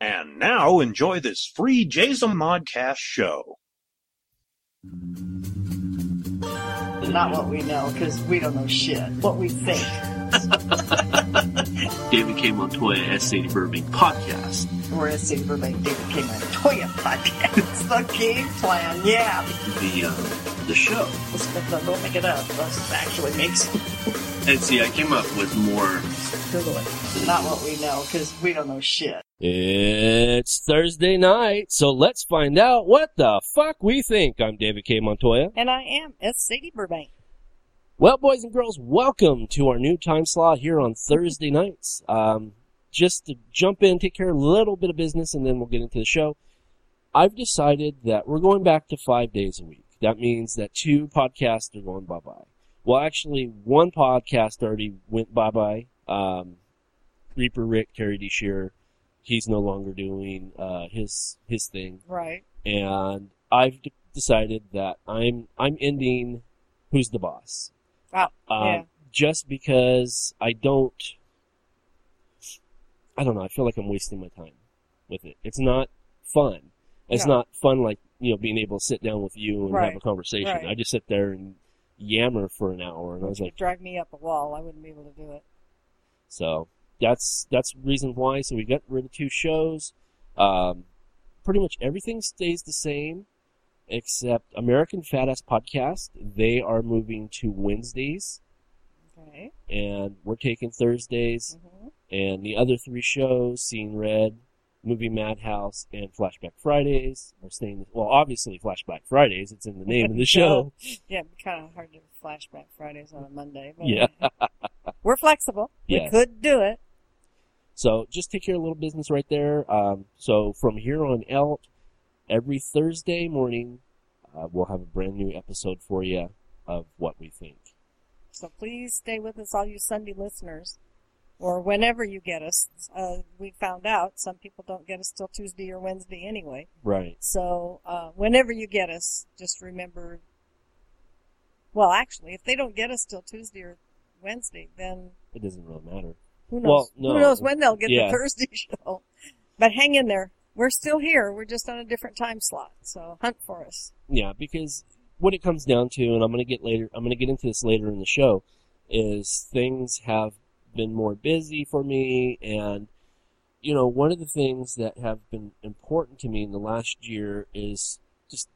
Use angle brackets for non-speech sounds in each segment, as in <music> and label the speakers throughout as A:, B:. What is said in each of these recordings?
A: And now enjoy this free Jason Modcast show.
B: Not what we know, because we don't know shit. What we think. <laughs>
C: David K. Montoya, S. Sadie Burbank podcast.
B: We're at City Burbank David K. Montoya podcast. It's <laughs> the game plan, yeah.
C: The uh, the show.
B: Let's, let's, don't make it up. Let's actually make some. <laughs>
C: And see, I came up with more.
B: Google it. Not what we know, because we don't know shit.
D: It's Thursday night, so let's find out what the fuck we think. I'm David K. Montoya.
B: And I am S. Sadie Burbank.
D: Well, boys and girls, welcome to our new time slot here on Thursday <laughs> nights. Um, just to jump in, take care of a little bit of business, and then we'll get into the show. I've decided that we're going back to five days a week. That means that two podcasts are going bye bye. Well, actually, one podcast already went bye bye. Um, Reaper Rick, Terry D. Shearer, he's no longer doing uh, his his thing,
B: Right.
D: and I've d- decided that I'm I'm ending. Who's the boss?
B: Oh,
D: Um,
B: yeah.
D: Just because I don't, I don't know. I feel like I'm wasting my time with it. It's not fun. It's
B: No.
D: not fun like you know being able to sit down with you and have a conversation.
B: Right.
D: I just sit there and yammer for an hour, and I was like,
B: drive me up a wall. I wouldn't be able to do it.
D: so that's that's reason why. So we got rid of two shows. Um, pretty much everything stays the same except American Fat Ass Podcast. They are moving to Wednesdays,
B: Okay.
D: and we're taking Thursdays.
B: hmm
D: And the other three shows, Seeing Red, Movie Madhouse, and Flashback Fridays, are staying. Well, obviously Flashback Fridays. It's in the name of the <laughs> show.
B: Yeah, it'd be kind of hard to flashback Fridays on a Monday. But
D: Yeah. <laughs>
B: We're flexible.
D: Yes.
B: We could do it.
D: So just take care of a little business right there. Um, so from here on out, every Thursday morning, uh, we'll have a brand new episode for you of what we think.
B: So please stay with us, all you Sunday listeners, or whenever you get us. Uh, we found out some people don't get us till Tuesday or Wednesday anyway.
D: Right.
B: So uh, whenever you get us, just remember. Well, actually, if they don't get us till Tuesday or Wednesday, then
D: It doesn't really matter.
B: who knows?
D: Well, no.
B: Who knows when they'll get
D: Yeah.
B: the Thursday <laughs> show? But hang in there. We're still here. We're just on a different time slot. So hunt for us.
D: Yeah, because what it comes down to, and I'm going to get later, I'm going to get into this later in the show, is things have been more busy for me, and you know, one of the things that have been important to me in the last year is just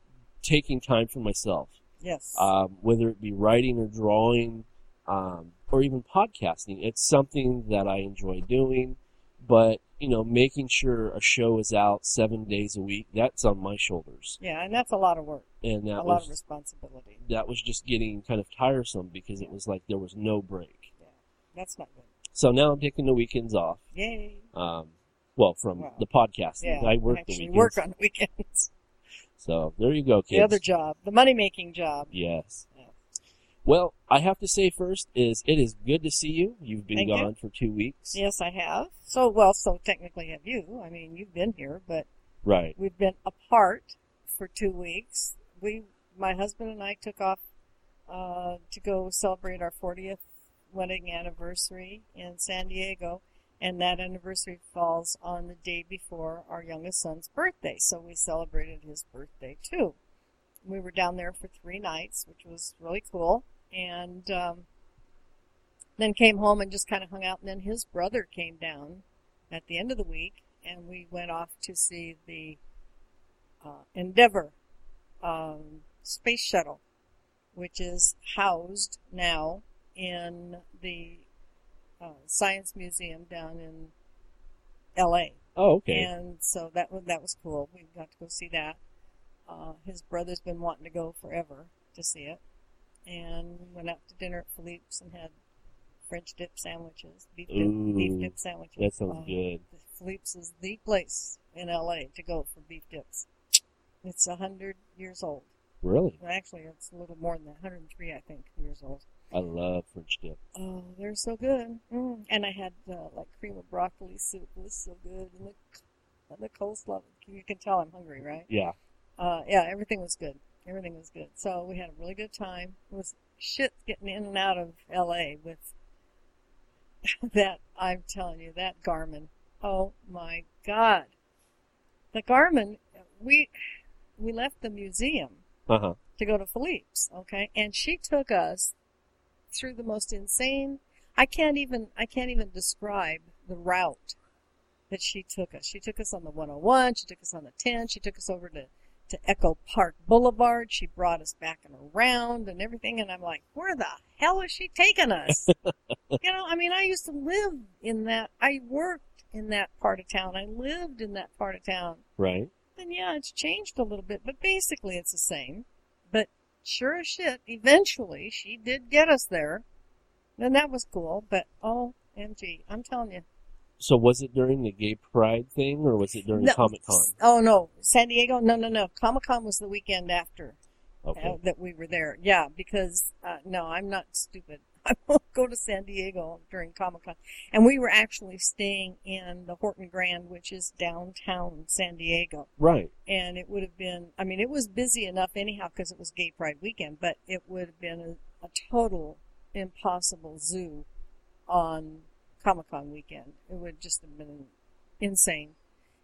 D: taking time for myself.
B: Yes.
D: um, whether it be writing or drawing, um, or even podcasting. It's something that I enjoy doing, but you know, making sure a show is out seven days a week, that's on my shoulders.
B: yeah, and that's a lot of work.
D: And that's
B: A
D: that
B: lot of responsibility.
D: that was just getting kind of tiresome because it was like there was no break.
B: Yeah, That's not good.
D: So now I'm taking the weekends off.
B: Yay.
D: Um, well, from
B: Wow.
D: the podcast.
B: Yeah.
D: I work the
B: actually
D: weekends.
B: work on weekends. <laughs>
D: So there you go, kids.
B: The other job, the money making job.
D: Yes.
B: Yeah.
D: Well, I have to say first is it is good to see you. You've been
B: Thank you.
D: gone for two weeks.
B: Yes, I have. So well, so technically have you. I mean, you've been here, but
D: Right.
B: we've been apart for two weeks. We, my husband and I, took off uh, to go celebrate our 40th wedding anniversary in San Diego, and that anniversary falls on the day before our youngest son's birthday. So we celebrated his birthday too. We were down there for three nights, which was really cool, and um, then came home and just kind of hung out. And then his brother came down at the end of the week, and we went off to see the uh, Endeavour um, space shuttle, which is housed now in the uh, Science Museum down in L.A.
D: Oh, okay.
B: And so that was that was cool. We got to go see that. Uh, his brother's been wanting to go forever to see it, and went out to dinner at Philippe's and had French dip sandwiches, beef dip, beef dip sandwiches.
D: that sounds
B: Uh,
D: good.
B: Philippe's is the place in LA to go for beef dips. It's a hundred years old.
D: Really?
B: Well, actually, it's a little more than that. 103, I think, years old.
D: I love French dip.
B: Oh, they're so good. Mm. And I had uh, like cream of broccoli soup. It was so good. And the, and the coleslaw. You can tell I'm hungry, right?
D: Yeah.
B: Uh, yeah, everything was good. Everything was good. So we had a really good time. It was shit getting in and out of LA with <laughs> that. I'm telling you, that Garmin. Oh my God. the Garmin, we we left the museum
D: Uh huh.
B: to go to Philippe's, okay? And she took us through the most insane I can't even I can't even describe the route that she took us. She took us on the 101, she took us on the 10, she took us over to to Echo Park Boulevard. She brought us back and around and everything and I'm like, "Where the hell is she taking us?" <laughs> you know, I mean, I used to live in that I worked in that part of town. I lived in that part of town
D: Right.
B: And yeah, it's changed a little bit, but basically it's the same. Sure as shit, eventually she did get us there. And that was cool, but oh, MG, I'm telling you.
D: So was it during the gay pride thing or was it during
B: No,
D: Comic Con?
B: Oh no, San Diego? No, no, no. Comic Con was the weekend after
D: Okay.
B: uh, that we were there. Yeah, because, uh, no, I'm not stupid. I <laughs> won't go to San Diego during Comic Con. And we were actually staying in the Horton Grand, which is downtown San Diego.
D: Right.
B: and it would have been i mean it was busy enough anyhow because it was gay pride weekend but it would have been a, a total impossible zoo on comic-con weekend it would just have been insane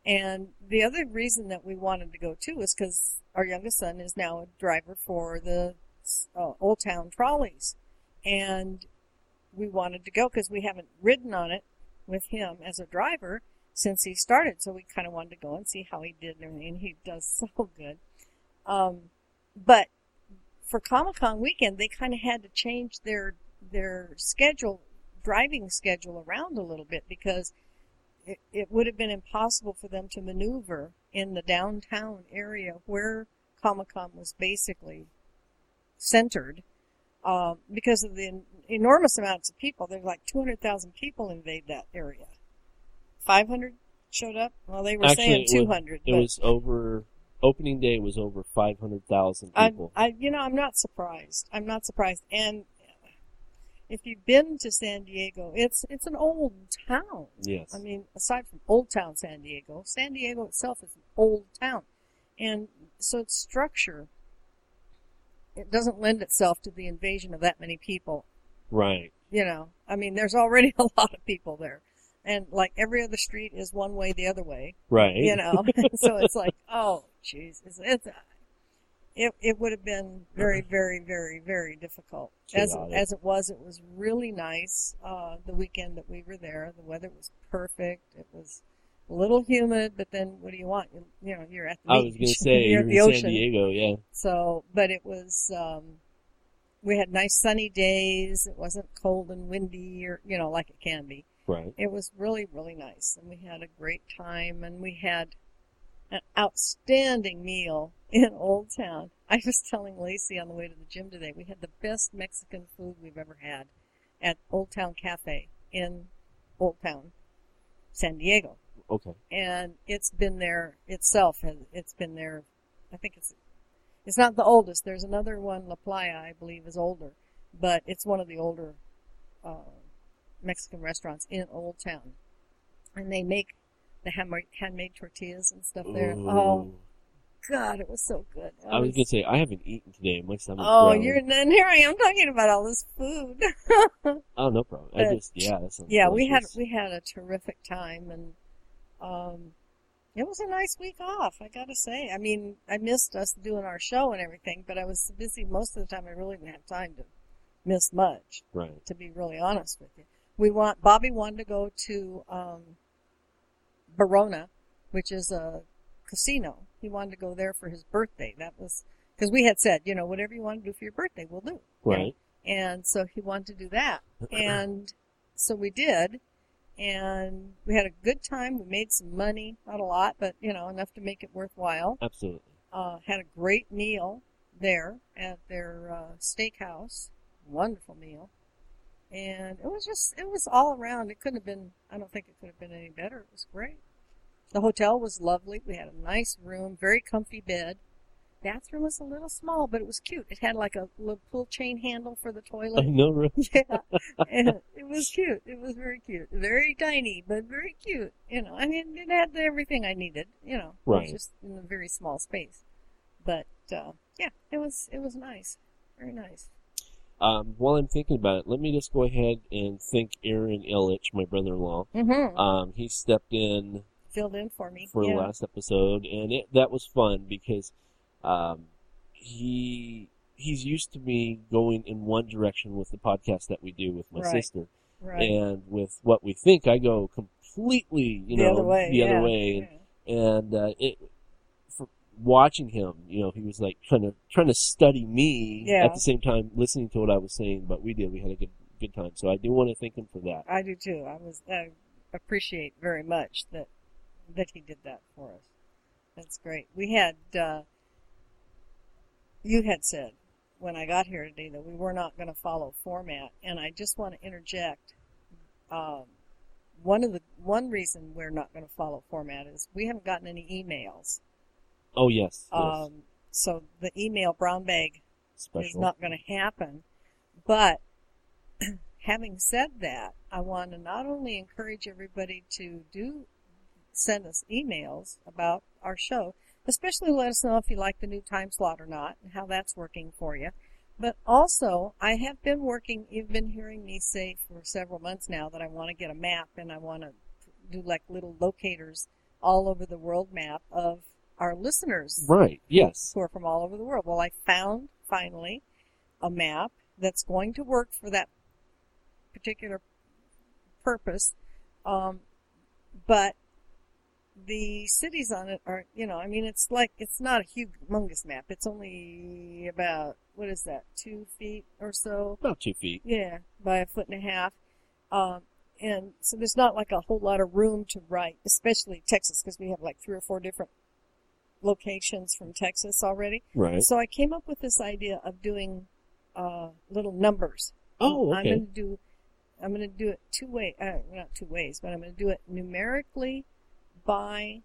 B: and the other reason that we wanted to go too is because our youngest son is now a driver for the uh, old town trolleys and we wanted to go because we haven't ridden on it with him as a driver since he started. So we kind of wanted to go and see how he did and everything. He does <laughs> so good. Um, but for Comic Con weekend, they kind of had to change their their schedule, driving schedule around a little bit because it, it would have been impossible for them to maneuver in the downtown area where Comic Con was basically centered uh, because of the en- enormous amounts of people. There's like 200,000 people invade that area. 500 showed up. Well, they were
D: Actually,
B: saying
D: it was-
B: 200,
D: It was over opening day was over five hundred thousand
B: I,
D: people.
B: I, you know, I'm not surprised. I'm not surprised. And if you've been to San Diego, it's it's an old town.
D: yes.
B: I mean, aside from Old Town San Diego, San Diego itself is an old town. And so its structure, it doesn't lend itself to the invasion of that many people.
D: right.
B: You know, I mean, there's already <laughs> a lot of people there. And like every other street is one way the other way,
D: Right.
B: you know? <laughs> <laughs> so it's like, oh, jeez. It's, it's, it, it would have been very, very, very, very difficult. As, as it was, it was really nice, uh, the weekend that we were there. The weather was perfect. It was a little humid, but then what do you want? You, you know, you're at the
D: I
B: beach.
D: was going <laughs> to say
B: you're
D: you're in
B: the
D: San
B: ocean.
D: Diego, yeah.
B: So, but it was, um, we had nice sunny days. It wasn't cold and windy or, you know, like it can be.
D: Right.
B: It was really, really nice. And we had a great time and we had an outstanding meal <laughs> in Old Town. I was telling Lacey on the way to the gym today, we had the best Mexican food we've ever had at Old Town Cafe in Old Town, San Diego
D: Okay.
B: and it's been there itself. has It's been there. I think it's it's not the oldest. There's another one, La Playa, I believe, is older, but it's one of the older uh, Mexican restaurants in Old Town, and they make the handmade, handmade tortillas and stuff there. Oh God, it was so good.
D: I was going to say, I haven't eaten today. My stomach's
B: Oh, you're and here I am talking about all this food. <laughs>
D: Oh, no problem. I
B: Uh,
D: just, yeah,
B: yeah, we had we had a terrific time, and um, it was a nice week off. I gotta say. I mean, I missed us doing our show and everything, but I was busy most of the time. I really didn't have time to miss much.
D: Right.
B: To be really honest with you, we want Bobby wanted to go to um, Barona, which is a casino. He wanted to go there for his birthday. That was because we had said, you know, whatever you want to do for your birthday, we'll do.
D: Right.
B: And so he wanted to do that. <clears throat> And so we did. And we had a good time. We made some money. Not a lot, but, you know, enough to make it worthwhile.
D: Absolutely.
B: Uh, had a great meal there at their uh, steakhouse. Wonderful meal. And it was just, it was all around. It couldn't have been, I don't think it could have been any better. It was great. The hotel was lovely. We had a nice room, very comfy bed. Bathroom was a little small, but it was cute. It had like a little pull chain handle for the toilet.
D: I know, right? <laughs>
B: yeah, <laughs> and it was cute. It was very cute, very tiny, but very cute. You know, I mean, it had everything I needed. You know,
D: Right.
B: just in a very small space. But uh, yeah, it was it was nice, very nice.
D: Um, while I'm thinking about it, let me just go ahead and thank Aaron Illich, my brother-in-law.
B: Mm-hmm.
D: Um, he stepped in
B: filled in for me.
D: for
B: yeah.
D: the last episode, and it that was fun because um, he he's used to me going in one direction with the podcast that we do with my
B: Right.
D: sister,
B: right.
D: and with what we think, I go completely you
B: the
D: know
B: other way.
D: the
B: yeah.
D: other way, and,
B: yeah.
D: and uh, it watching him, you know, he was like trying to trying to study me
B: Yeah.
D: at the same time listening to what I was saying, but we did we had a good good time, so I do want to thank him for that.
B: I do too. I was I appreciate very much that that he did that for us. That's great. We had uh, you had said when I got here today that we were not going to follow format, and I just want to interject. Um, one of the one reason we're not going to follow format is we haven't gotten any emails.
D: Oh yes, yes.
B: Um, so the email brown bag is not going to happen. But <clears throat> having said that, I want to not only encourage everybody to do send us emails about our show, especially let us know if you like the new time slot or not and how that's working for you. But also, I have been working, you've been hearing me say for several months now that I want to get a map and I want to do like little locators all over the world map of our listeners
D: right. Yes.
B: who are from all over the world. Well, I found finally a map that's going to work for that particular purpose. Um, but the cities on it are, you know, I mean, it's like, it's not a humongous map. It's only about, what is that, two feet or so?
D: About two feet.
B: Yeah, by a foot and a half. Um, and so there's not like a whole lot of room to write, especially Texas, because we have like three or four different locations from Texas already.
D: Right.
B: So I came up with this idea of doing uh, little numbers.
D: Oh, okay.
B: I'm going to do. I'm going to do it two way, uh, not two ways, but I'm going to do it numerically by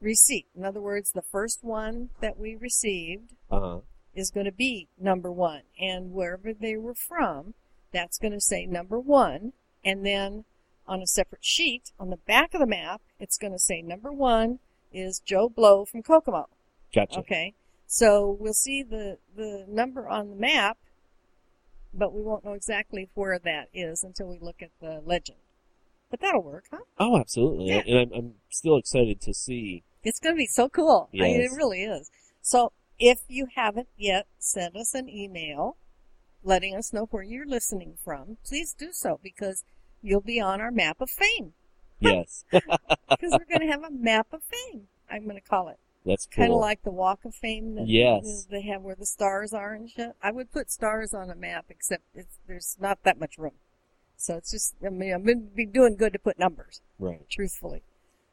B: receipt. In other words, the first one that we received
D: Uh-huh.
B: is going to be number one, and wherever they were from, that's going to say number one, and then on a separate sheet on the back of the map, it's going to say number one is Joe Blow from Kokomo.
D: Gotcha.
B: Okay. So we'll see the, the number on the map, but we won't know exactly where that is until we look at the legend. But that'll work, huh?
D: Oh, absolutely.
B: Yeah.
D: And I'm, I'm still excited to see.
B: It's going to be so cool. I mean, it really is. So if you haven't yet, send us an email letting us know where you're listening from. Please do so because you'll be on our map of fame. <laughs>
D: Yes. <laughs>
B: Because we're going to have a map of fame. I'm going to call it.
D: That's cool.
B: Kind of like the Walk of Fame that
D: Yes.
B: they have where the stars are and shit. I would put stars on a map, except it's, there's not that much room. So it's just, I mean, I'm going to be doing good to put numbers,
D: right.
B: truthfully.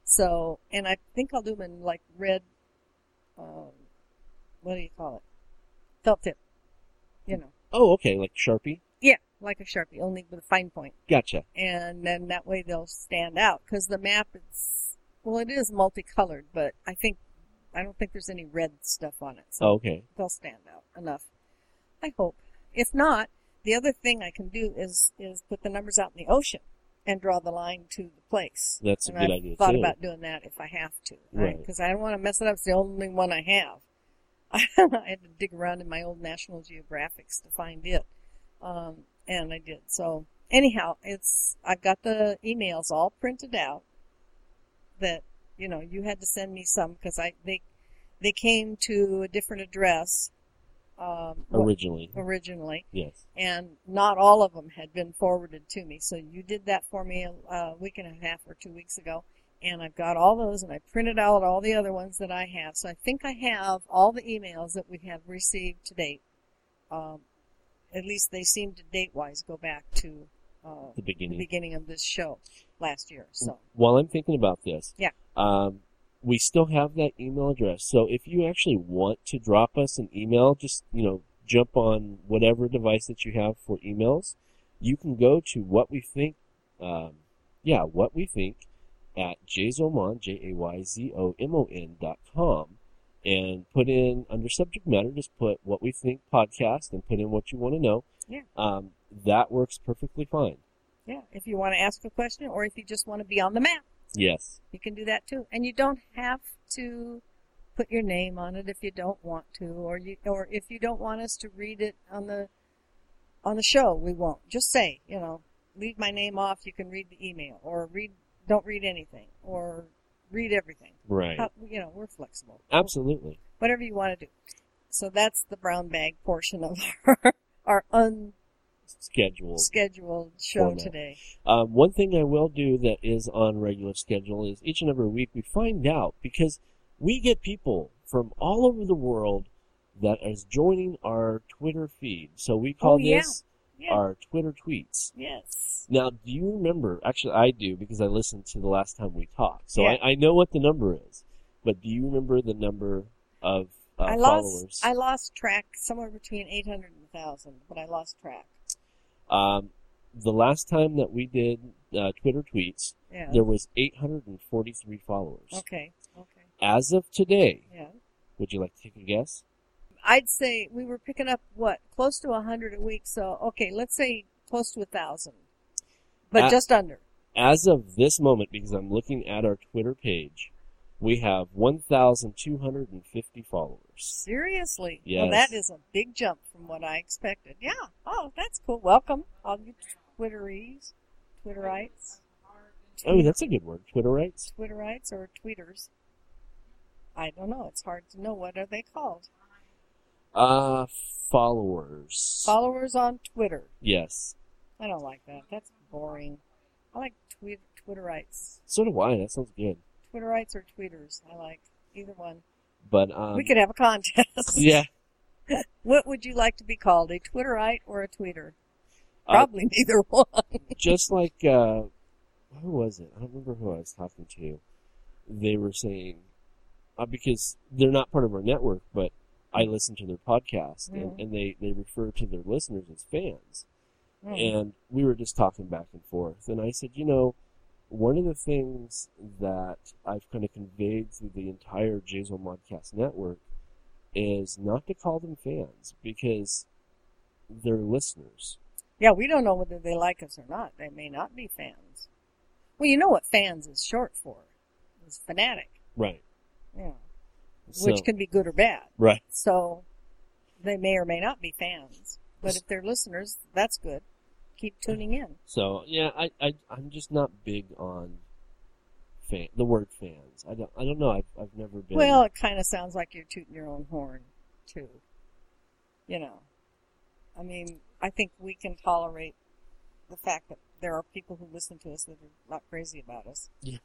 B: So, and I think I'll do them in like red, um, what do you call it? Felt tip. You know.
D: Oh, okay. Like Sharpie.
B: Yeah, like a Sharpie, only with a fine point.
D: Gotcha.
B: And then that way they'll stand out. Because the map is, well, it is multicolored, but I think, I don't think there's any red stuff on it. So
D: Oh, okay.
B: they'll stand out enough. I hope. If not, the other thing I can do is is put the numbers out in the ocean and draw the line to the place.
D: That's a good
B: I've
D: idea,
B: thought
D: too.
B: about doing that if I have to,
D: Right.
B: Because I don't want to mess it up. It's the only one I have. <laughs> I had to dig around in my old National Geographics to find it, um, and I did. So anyhow, it's I've got the emails all printed out. That you know you had to send me some because I they they came to a different address um,
D: Originally.
B: originally,
D: Yes.
B: and not all of them had been forwarded to me. So you did that for me a, a week and a half or two weeks ago, and I've got all those, and I printed out all the other ones that I have. So I think I have all the emails that we have received to date. Um, at least they seem to date-wise go back to uh,
D: The beginning.
B: the beginning of this show last year. So
D: While I'm thinking about this,
B: Yeah.
D: um, we still have that email address. So if you actually want to drop us an email, just you know, jump on whatever device that you have for emails. You can go to what we think, um, yeah, what we think at jzomon j a y z o m o n dot com, and put in under subject matter. Just put what we think podcast and put in what you want to know.
B: Yeah.
D: Um, that works perfectly fine.
B: yeah, if you want to ask a question or if you just want to be on the map.
D: Yes.
B: You can do that too. And you don't have to put your name on it if you don't want to, or you, or if you don't want us to read it on the, on the show, we won't. Just say, you know, leave my name off, you can read the email, or read, don't read anything, or read everything.
D: Right.
B: How, you know, we're flexible.
D: Absolutely.
B: Whatever you want to do. So that's the brown bag portion of <laughs> our, our
D: Scheduled.
B: unscheduled show
D: Format.
B: today.
D: Um, one thing I will do that is on regular schedule is each and every week we find out because we get people from all over the world that is joining our Twitter feed. So we call
B: Oh, yeah.
D: this
B: Yeah.
D: our Twitter tweets.
B: yes.
D: Now, do you remember? Actually, I do because I listened to the last time we talked, so
B: Yeah.
D: I, I know what the number is. But do you remember the number of uh,
B: I
D: followers?
B: lost I lost track somewhere between 800 and 1000, but I lost track.
D: Um, the last time that we did uh, Twitter tweets,
B: Yeah.
D: there was 843 followers.
B: Okay. Okay.
D: As of today,
B: Yeah.
D: would you like to take a guess?
B: I'd say we were picking up what close to a hundred a week. So okay, let's say close to a thousand, but
D: Uh,
B: just under.
D: As of this moment, because I'm looking at our Twitter page, we have 1,250 followers.
B: Seriously?
D: Yes.
B: Well, that is a big jump from what I expected. Yeah. Oh, that's cool. Welcome, all you Twitteries, Twitterites,
D: Oh, that's a good word. Twitterites?
B: Twitterites, or tweeters. I don't know. It's hard to know. What are they called?
D: Uh, followers.
B: Followers on Twitter.
D: yes.
B: I don't like that. That's boring. I like tweet Twitterites.
D: So do I. That sounds good.
B: Twitterites or tweeters. I like either one.
D: But, um,
B: we could have a contest. <laughs>
D: yeah.
B: What would you like to be called, a Twitterite or a tweeter?
D: Uh,
B: Probably neither <laughs> one.
D: just like uh who was it? I don't remember who I was talking to. They were saying uh, because they're not part of our network, but I listen to their podcast and,
B: Mhm.
D: and they, they refer to their listeners as fans.
B: Mm.
D: And we were just talking back and forth and I said, you know, one of the things that I've kind of conveyed through the entire Jazo Modcast network is not to call them fans because they're listeners.
B: Yeah, we don't know whether they like us or not. They may not be fans. Well, you know what fans is short for? It's fanatic.
D: Right.
B: Yeah.
D: So,
B: Which can be good or bad.
D: right.
B: So they may or may not be fans. But if they're listeners, that's good. Keep tuning in.
D: So yeah, I, I I'm just not big on fan the word fans. I don't I don't know. I've I've never been.
B: Well, it kind of sounds like you're tooting your own horn, too. You know, I mean, I think we can tolerate the fact that there are people who listen to us that are not crazy about us.
D: Yeah.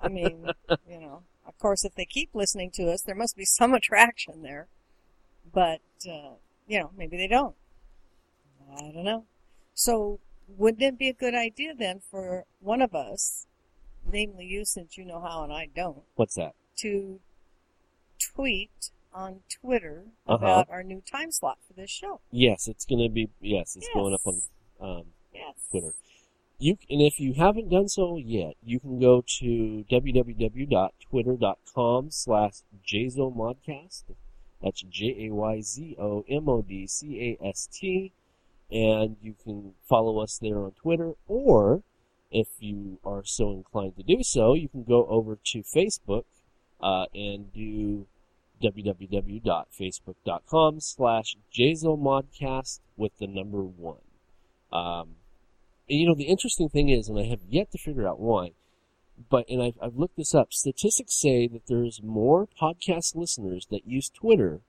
B: I mean, you know, of course, if they keep listening to us, there must be some <laughs> attraction there. But, uh, you know, maybe they don't. I don't know. So, wouldn't it be a good idea then for one of us, namely you since you know how and I don't,
D: what's that?
B: to tweet on Twitter
D: Uh-huh.
B: about our new time slot for this show.
D: Yes, it's gonna be yes. It's going up on
B: Yes.
D: um,
B: Yes.
D: Twitter. You and if you haven't done so yet, you can go to www.twitter.com slash jzomodcast. That's J A Y Z O M O D C A S T, and you can follow us there on Twitter. Or if you are so inclined to do so, you can go over to Facebook uh, and do www.facebook.com slash jzomodcast with the number one. Um, and, you know, the interesting thing is, and I have yet to figure out why, but, and I've, I've looked this up, statistics say that there's more podcast listeners that use Twitter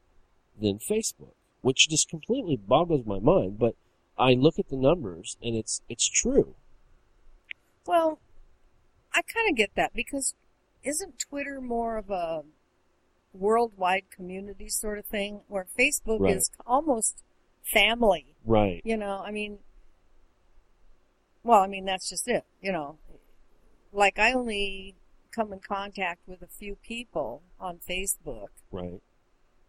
D: than Facebook, which just completely boggles my mind, but I look at the numbers and it's, it's true.
B: Well, I kind of get that because isn't Twitter more of a worldwide community sort of thing where Facebook
D: Right.
B: is almost family?
D: Right.
B: You know, I mean, well, I mean, that's just it, you know. Like, I only come in contact with a few people on Facebook,
D: Right.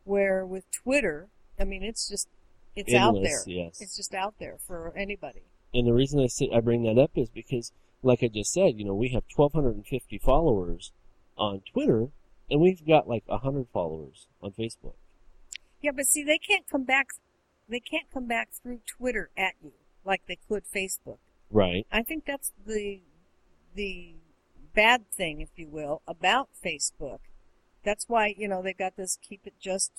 B: where with Twitter, I mean, it's just, it's out there.
D: Yes.
B: It's just out there for anybody.
D: And the reason I say I bring that up is because, like I just said, you know, we have 1,250 followers on Twitter, and we've got like 100 followers on Facebook.
B: Yeah, but see, they can't come back, they can't come back through Twitter at you like they could Facebook.
D: Right.
B: I think that's the the bad thing, if you will, about Facebook. That's why you know they've got this keep it just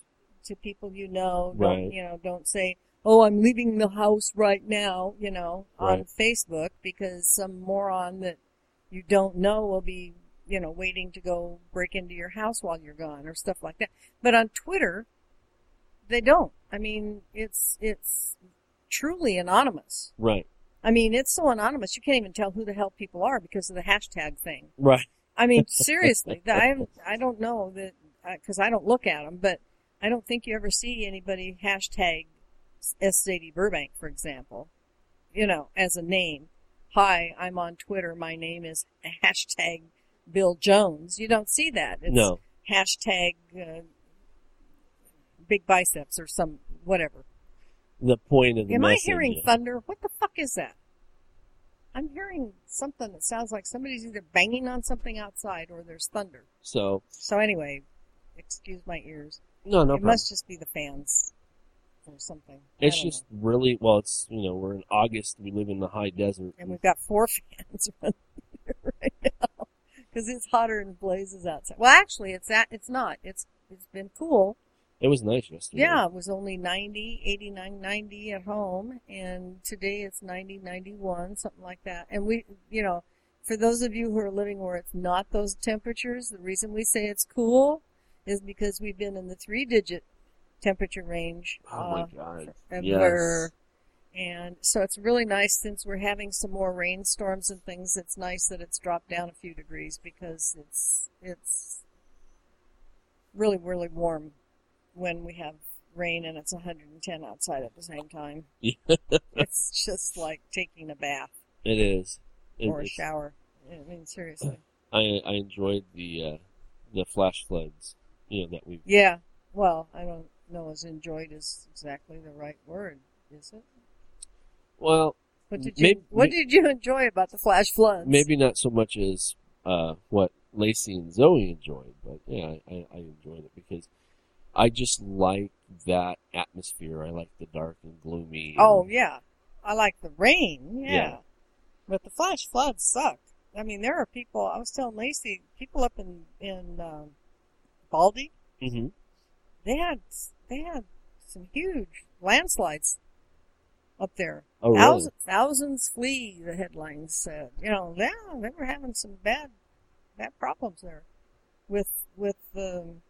B: to people you know. Don't, You know, don't say, "Oh, I'm leaving the house right now." You know, on Facebook because some moron that you don't know will be you know, waiting to go break into your house while you're gone or stuff like that. But on Twitter, they don't. I mean, it's it's truly anonymous.
D: Right.
B: I mean, it's so anonymous you can't even tell who the hell people are because of the hashtag thing.
D: Right.
B: I mean, <laughs> seriously, I I don't know that because I don't look at them, but I don't think you ever see anybody hashtag S. Burbank, for example, you know, as a name. Hi, I'm on Twitter. My name is <laughs> hashtag Bill Jones. You don't see that. It's
D: No.
B: hashtag uh, big biceps or some whatever.
D: The point of the
B: Am I hearing thunder? What the fuck is that? I'm hearing something that sounds like somebody's either banging on something outside or there's thunder.
D: So
B: So anyway, excuse my ears.
D: No, no
B: it
D: problem.
B: must just be the fans or something.
D: It's just
B: know.
D: really well. It's you know we're in August. We live in the high desert.
B: and we've got four <laughs> fans right now because it's hotter and blazes outside. Well, actually, it's that it's not. It's it's been cool.
D: It was nice yesterday.
B: Yeah, it was only 90, 89, 90 at home, and today it's 90, 91, something like that. And we, you know, for those of you who are living where it's not those temperatures, the reason we say it's cool is because we've been in the three digit temperature range.
D: Oh my
B: uh,
D: god.
B: forever. And so it's really nice since we're having some more rainstorms and things. It's nice that it's dropped down a few degrees because it's it's really really warm when we have rain and it's 110 outside at the same time. <laughs> it's just like taking a bath
D: It is. It-
B: or a shower. I mean, seriously.
D: I I enjoyed the uh, the flash floods. You know that we.
B: Yeah. Well, I don't know as enjoyed is exactly the right word, is it?
D: Well,
B: What did you
D: Maybe-
B: What did you enjoy about the flash floods?
D: maybe not so much as uh, what Lacey and Zoe enjoyed, but yeah, I, I enjoyed it because I just like that atmosphere. I like the dark and gloomy.
B: Oh
D: and-
B: yeah, I like the rain. Yeah.
D: Yeah.
B: but the flash floods suck. I mean, there are people. I was telling Lacey, people up in in um, Baldy,
D: Mhm.
B: they had they had some huge landslides up there.
D: Oh, really?
B: Thousands, thousands flee. The headlines said. You know, yeah, they were having some bad bad problems there with with um,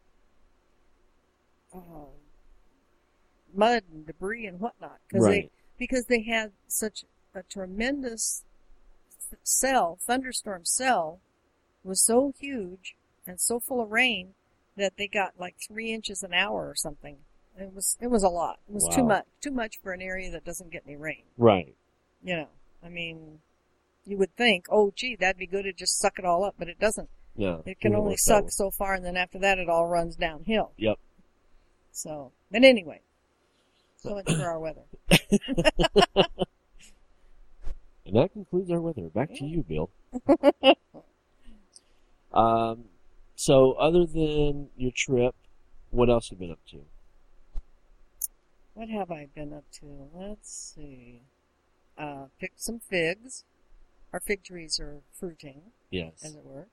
B: uh, mud and debris and whatnot because they because they had such a tremendous cell, thunderstorm cell, was so huge and so full of rain that they got like three inches an hour or something. It was it was a lot. It was too much too much for an area that doesn't get any rain.
D: Right.
B: You know, I mean, you would think, oh gee, that'd be good to just suck it all up, but it doesn't.
D: Yeah.
B: It can only suck so far, and then after that, it all runs downhill.
D: Yep.
B: So, but anyway, so much for our weather. <laughs> <laughs>
D: And that concludes our weather. Back to you, Bill. <laughs> um, so other than your trip, what else have you been up to?
B: What have I been up to? Let's see. Uh, picked some figs. Our fig trees are fruiting,
D: Yes.
B: as it were.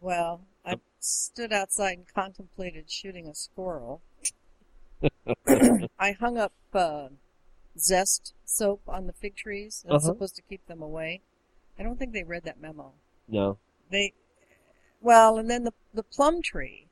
B: Well, I stood outside and contemplated shooting a squirrel. <coughs> I hung up uh, zest soap on the fig trees. That's
D: Uh-huh.
B: supposed to keep them away. I don't think they read that memo.
D: No.
B: They, well, and then the the plum tree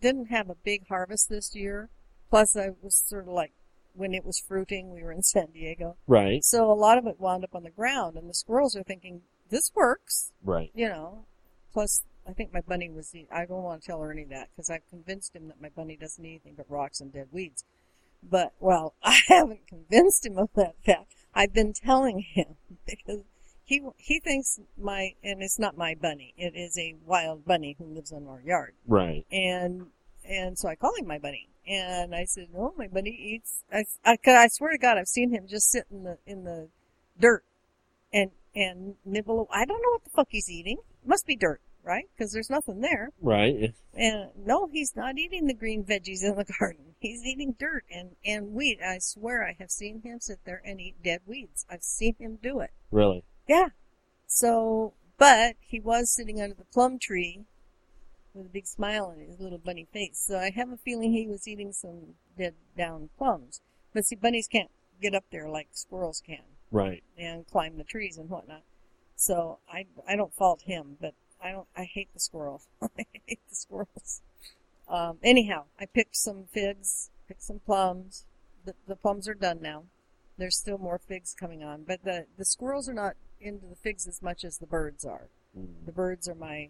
B: didn't have a big harvest this year. Plus, I was sort of like when it was fruiting, we were in San Diego,
D: Right.
B: so a lot of it wound up on the ground, and the squirrels are thinking this works,
D: Right.
B: you know. Plus, I think my bunny was. eat- I don't want to tell her any of that because I've convinced him that my bunny doesn't eat anything but rocks and dead weeds. But well, <laughs> I haven't convinced him of that fact. I've been telling him <laughs> because he he thinks my and it's not my bunny. It is a wild bunny who lives in our yard.
D: Right.
B: And and so I call him my bunny. And I said, no, my bunny eats. I, I, I swear to God, I've seen him just sit in the in the dirt and and nibble. I don't know what the fuck he's eating. It must be dirt, right? Because there's nothing there.
D: Right.
B: And no, he's not eating the green veggies in the <laughs> garden. He's eating dirt and and weed. I swear I have seen him sit there and eat dead weeds. I've seen him do it.
D: Really.
B: Yeah. So, but he was sitting under the plum tree with a big smile on his little bunny face. So I have a feeling he was eating some dead down plums. But see, bunnies can't get up there like squirrels can
D: Right.
B: and climb the trees and whatnot. So I, I don't fault him, but I don't. I hate the squirrels. <laughs> I hate the squirrels. Um, anyhow, I picked some figs, picked some plums. The, the plums are done now. There's still more figs coming on, but the the squirrels are not into the figs as much as the birds are.
D: Mm.
B: The birds are my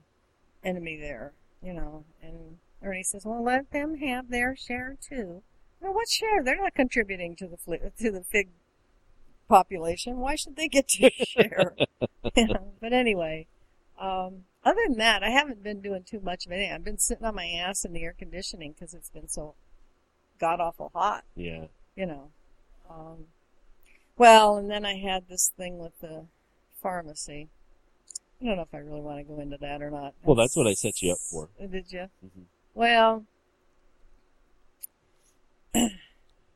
B: enemy there, you know. And Ernie says, "Well, let them have their share too." Well, what share? They're not contributing to the fli- to the fig population. Why should they get to <laughs> share? You know, But anyway, um, other than that, I haven't been doing too much of anything. I've been sitting on my ass in the air conditioning because it's been so god awful hot
D: Yeah.
B: you know. Um, well, and then I had this thing with the pharmacy. I don't know if I really want to go into that or not.
D: Well, that's what I set you up for.
B: Did you?
D: Mhm.
B: Well, <clears throat>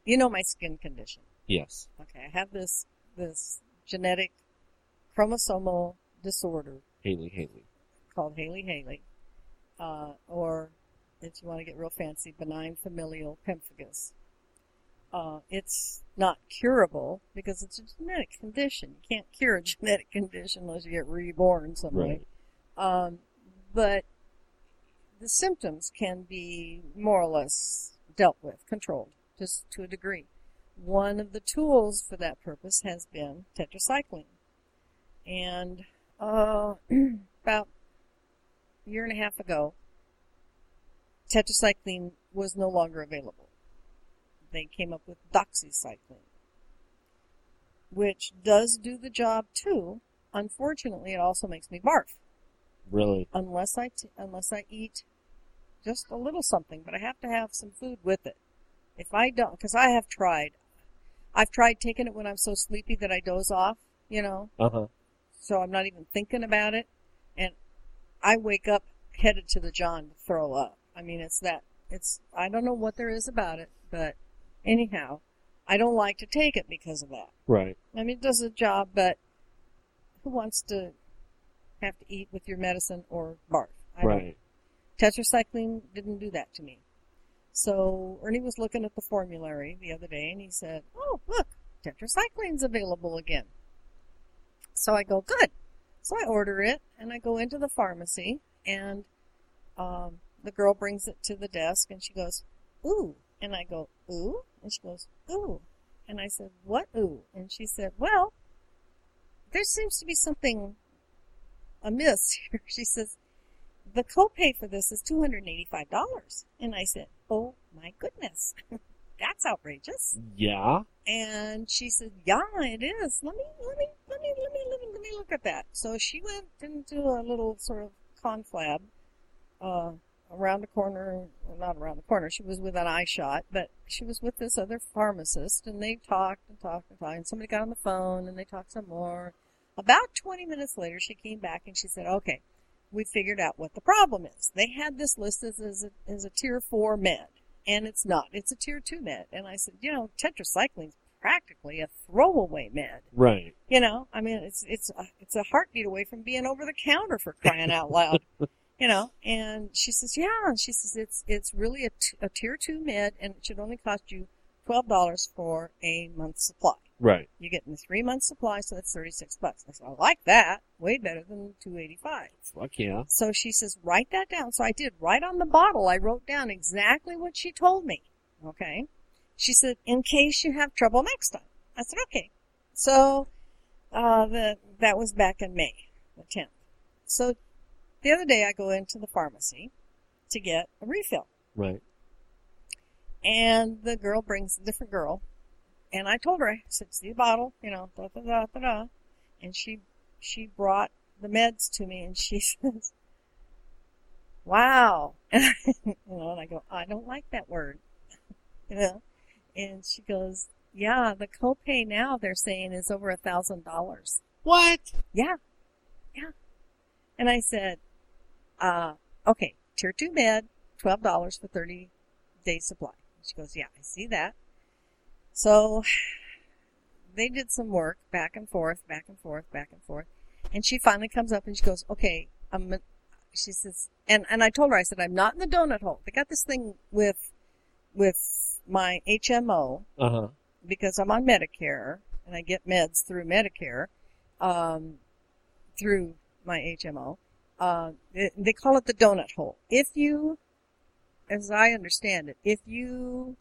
B: you know my skin condition.
D: Yes.
B: Okay, I have this this genetic chromosomal disorder
D: Hailey Hailey.
B: called Hailey Hailey, uh, or if you want to get real fancy, benign familial pemphigus. Uh, it's not curable because it's a genetic condition. You can't cure a <laughs> genetic condition unless you get reborn some way.
D: Right.
B: Um, but the symptoms can be more or less dealt with, controlled, just to a degree. One of the tools for that purpose has been tetracycline. And uh, <clears throat> about a year and a half ago, tetracycline was no longer available. They came up with doxycycline, which does do the job too. Unfortunately, it also makes me barf
D: Really?
B: unless I t- unless I eat just a little something, but I have to have some food with it. If I don't, because I have tried, I've tried taking it when I'm so sleepy that I doze off, you know,
D: Uh huh.
B: so I'm not even thinking about it, and I wake up headed to the John to throw up. I mean, it's that it's I don't know what there is about it, but anyhow, I don't like to take it because of that.
D: Right.
B: I mean, it does a job, but who wants to have to eat with your medicine or barf? I don't.
D: Right.
B: Tetracycline didn't do that to me. So Ernie was looking at the formulary the other day and he said, Oh, look, tetracycline's available again. So I go, Good. So I order it and I go into the pharmacy and um, the girl brings it to the desk and she goes, Ooh. And I go, Ooh? And she goes, Ooh. And I said, What ooh? And she said, Well, there seems to be something amiss <laughs> here. She says, the copay for this is $285. And I said, oh my goodness, <laughs> that's outrageous.
D: Yeah.
B: And she said, yeah, it is. Let me, let me, let me, let me, let me, let me look at that. So she went into a little sort of conflab, uh, around the corner, well, not around the corner, she was with an eye shot, but she was with this other pharmacist and they talked and talked and talked and somebody got on the phone and they talked some more. About 20 minutes later, she came back and she said, okay, we figured out what the problem is. They had this listed as a, as a tier four med, and it's not. It's a tier two med. And I said, you know, tetracycline's practically a throwaway med.
D: Right.
B: You know, I mean, it's it's a, it's a heartbeat away from being over the counter for crying out loud. <laughs> you know, and she says, yeah, and she says it's it's really a, t- a tier two med, and it should only cost you twelve dollars for a month's supply.
D: Right.
B: You get in a three month supply, so that's thirty six bucks. I said, I like that, way better than two eighty five.
D: Fuck yeah.
B: So she says, write that down. So I did. Right on the bottle, I wrote down exactly what she told me. Okay. She said, in case you have trouble next time. I said, okay. So, uh, the, that was back in May, the 10th. So, the other day I go into the pharmacy to get a refill.
D: Right.
B: And the girl brings, a different girl. And I told her, I said, see the bottle, you know, da da da da da. And she, she brought the meds to me and she <laughs> says, wow. <laughs> And I, you know, and I go, I don't like that word. <laughs> you know? And she goes, yeah, the copay now they're saying is over a thousand dollars.
D: What?
B: Yeah. Yeah. And I said, uh, okay, tier two med, twelve dollars for thirty days supply. She goes, yeah, I see that. So they did some work back and forth, back and forth, back and forth. And she finally comes up and she goes, okay, I'm, she says, and, and I told her, I said, I'm not in the donut hole. They got this thing with, with my HMO
D: Uh huh.
B: because I'm on Medicare and I get meds through Medicare, um, through my HMO. Uh, they, call it the donut hole. If you, as I understand it, if you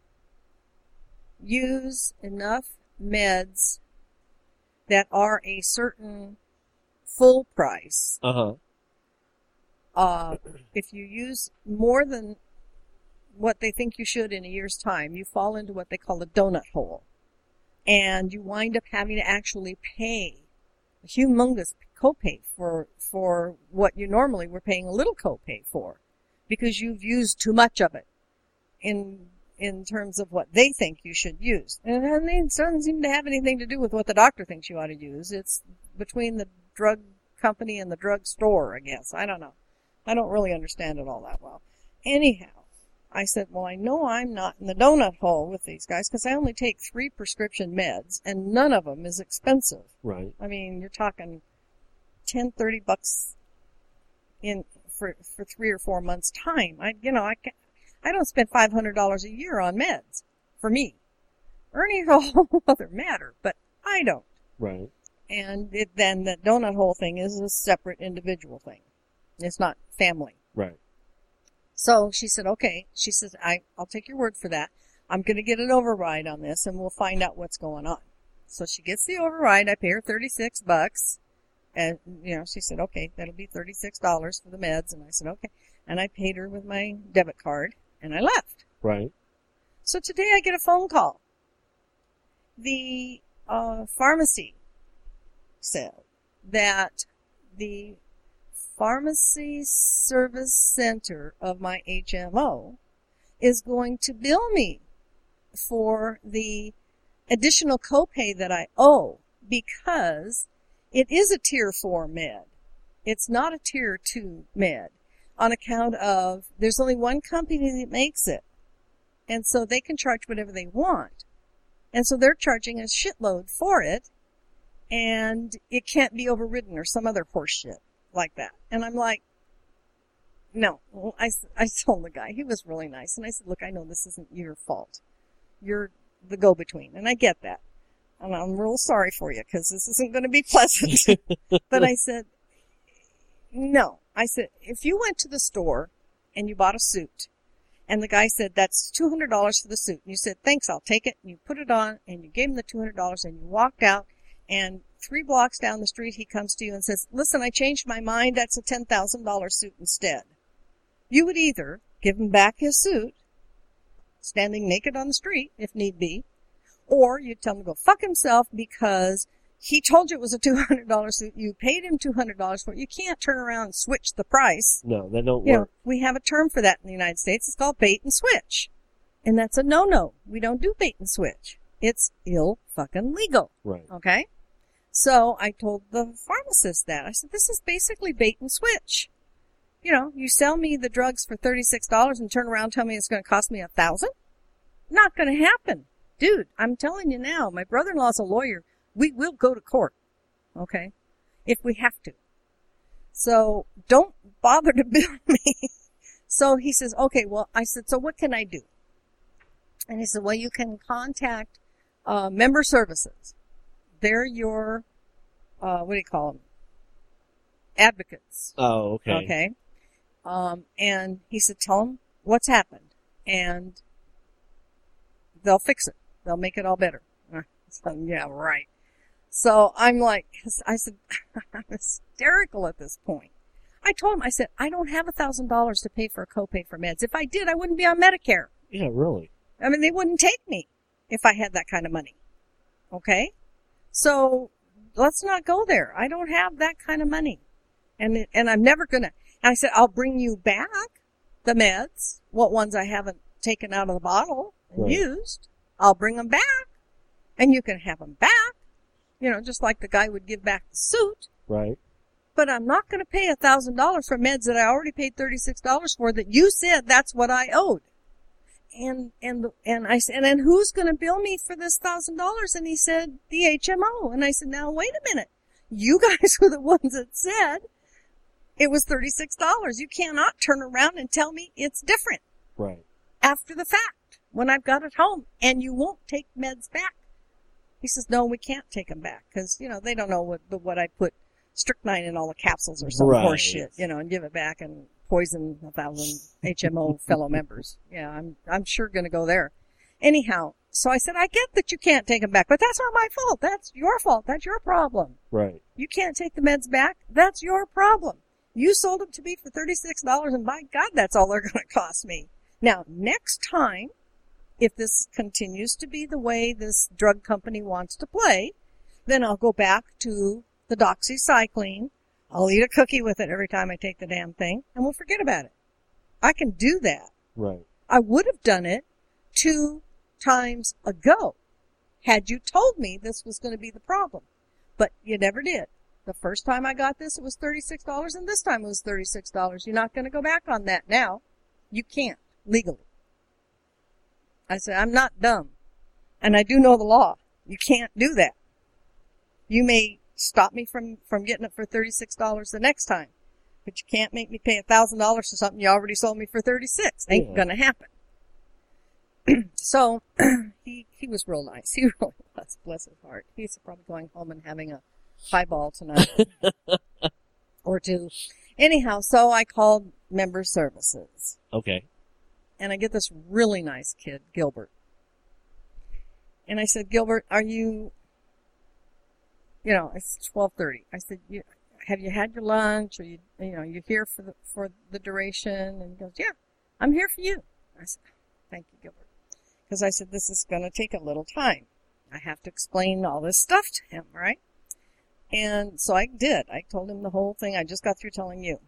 B: use enough meds that are a certain full price,
D: Uh huh.
B: uh, if you use more than what they think you should in a year's time, you fall into what they call a donut hole. And you wind up having to actually pay a humongous copay for, for what you normally were paying a little copay for because you've used too much of it in, in terms of what they think you should use. And it doesn't seem to have anything to do with what the doctor thinks you ought to use. It's between the drug company and the drug store, I guess. I don't know. I don't really understand it all that well. Anyhow, I said, well, I know I'm not in the donut hole with these guys because I only take three prescription meds and none of them is expensive.
D: Right.
B: I mean, you're talking 10, 30 bucks in for for three or four months time. I you know I ca I don't spend five hundred dollars a year on meds for me. Ernie's <laughs> a whole other matter, but I don't.
D: Right.
B: And it, then the donut hole thing is a separate individual thing. It's not family.
D: Right.
B: So she said, okay. She says, I, I'll take your word for that. I'm going to get an override on this and we'll find out what's going on. So she gets the override. I pay her 36 bucks. And, you know, she said, okay, that'll be $36 for the meds. And I said, okay. And I paid her with my debit card and I left.
D: Right.
B: So today I get a phone call. The uh, pharmacy said that the pharmacy service center of my HMO is going to bill me for the additional copay that I owe because it is a tier 4 med. It's not a tier 2 med on account of there's only one company that makes it. And so they can charge whatever they want. And so they're charging a shitload for it and it can't be overridden or some other horseshit like that. And I'm like, no. I, I told the guy, he was really nice. And I said, look, I know this isn't your fault. You're the go-between. And I get that. And I'm real sorry for you because this isn't going to be pleasant. <laughs> but I said, no. I said, if you went to the store and you bought a suit and the guy said, that's $200 for the suit. And you said, thanks, I'll take it. And you put it on and you gave him the $200 and you walked out and three blocks down the street he comes to you and says, listen, I changed my mind. That's a $10,000 suit instead. You would either give him back his suit, standing naked on the street if need be, or you'd tell him to go fuck himself because he told you it was a $200 suit. You paid him $200 for it. You can't turn around and switch the price.
D: No, that don't
B: You know,
D: work.
B: we have a term for that in the United States. It's called bait and switch. And that's a no-no. We don't do bait and switch. It's ill fucking legal.
D: Right.
B: Okay? So I told the pharmacist that. I said, this is basically bait and switch. You know, you sell me the drugs for $36 and turn around and tell me it's going to cost me a thousand? Not going to happen. Dude, I'm telling you now, my brother-in-law's a lawyer. We will go to court. Okay? If we have to. So don't bother to <laughs> bill me. so he says, okay, well, I said, so what can I do? And he said, well, you can contact, uh, member services. They're your, uh, what do you call them? Advocates.
D: Oh, okay.
B: Okay. Um, and he said, tell them what's happened and they'll fix it. They'll make it all better. <laughs> So, yeah, right. So I'm like, I said, <laughs> I'm hysterical at this point. I told him, I said, I don't have a thousand dollars to pay for a copay for meds. If I did, I wouldn't be on Medicare.
D: Yeah, really.
B: I mean, they wouldn't take me if I had that kind of money. Okay? So let's not go there. I don't have that kind of money. And, and I'm never gonna, and I said, I'll bring you back the meds, what ones I haven't taken out of the bottle and
D: Right.
B: used. I'll bring them back and you can have them back. You know, just like the guy would give back the suit.
D: Right.
B: But I'm not going to pay a thousand dollars for meds that I already paid thirty six dollars for. That you said that's what I owed. And and and I said, and who's going to bill me for this thousand dollars? And he said the HMO. And I said, now wait a minute. You <laughs> guys were the ones that said it was thirty six dollars. You cannot turn around and tell me it's different
D: Right.
B: after the fact when I've got it home and you won't take meds back. He says, no, we can't take them back because, you know, they don't know what, what I put strychnine in all the capsules or some
D: Right.
B: horse shit, you know, and give it back and poison a thousand HMO <laughs> fellow members. Yeah, I'm I'm sure going to go there. Anyhow, so I said, I get that you can't take them back, but that's not my fault. That's your fault. That's your problem.
D: Right.
B: You can't take the meds back. That's your problem. You sold them to me for $36 and by God, that's all they're going to cost me. Now, next time, if this continues to be the way this drug company wants to play, then I'll go back to the doxycycline. I'll eat a cookie with it every time I take the damn thing and we'll forget about it. I can do that.
D: Right.
B: I would have done it two times ago had you told me this was going to be the problem. But you never did. The first time I got this, it was $36, and this time it was $36. You're not going to go back on that now. You can't, legally. I said, I'm not dumb. And I do know the law. You can't do that. You may stop me from, from getting it for $36 the next time. But you can't make me pay $1,000 for something you already sold me for 36 Ain't
D: Yeah.
B: gonna happen. <clears throat> so, <clears throat> he, he was real nice. <laughs> He really was. Bless his heart. He's probably going home and having a highball tonight. <laughs> or two. Anyhow, so I called member services
D: Okay.
B: And I get this really nice kid, Gilbert. And I said, Gilbert, are you, you know, it's twelve thirty. I said, you, have you had your lunch? Or you, you know, you here for the for the duration? And he goes, Yeah, I'm here for you. I said, Thank you, Gilbert, because I said this is going to take a little time. I have to explain all this stuff to him, right? And so I did. I told him the whole thing I just got through telling you.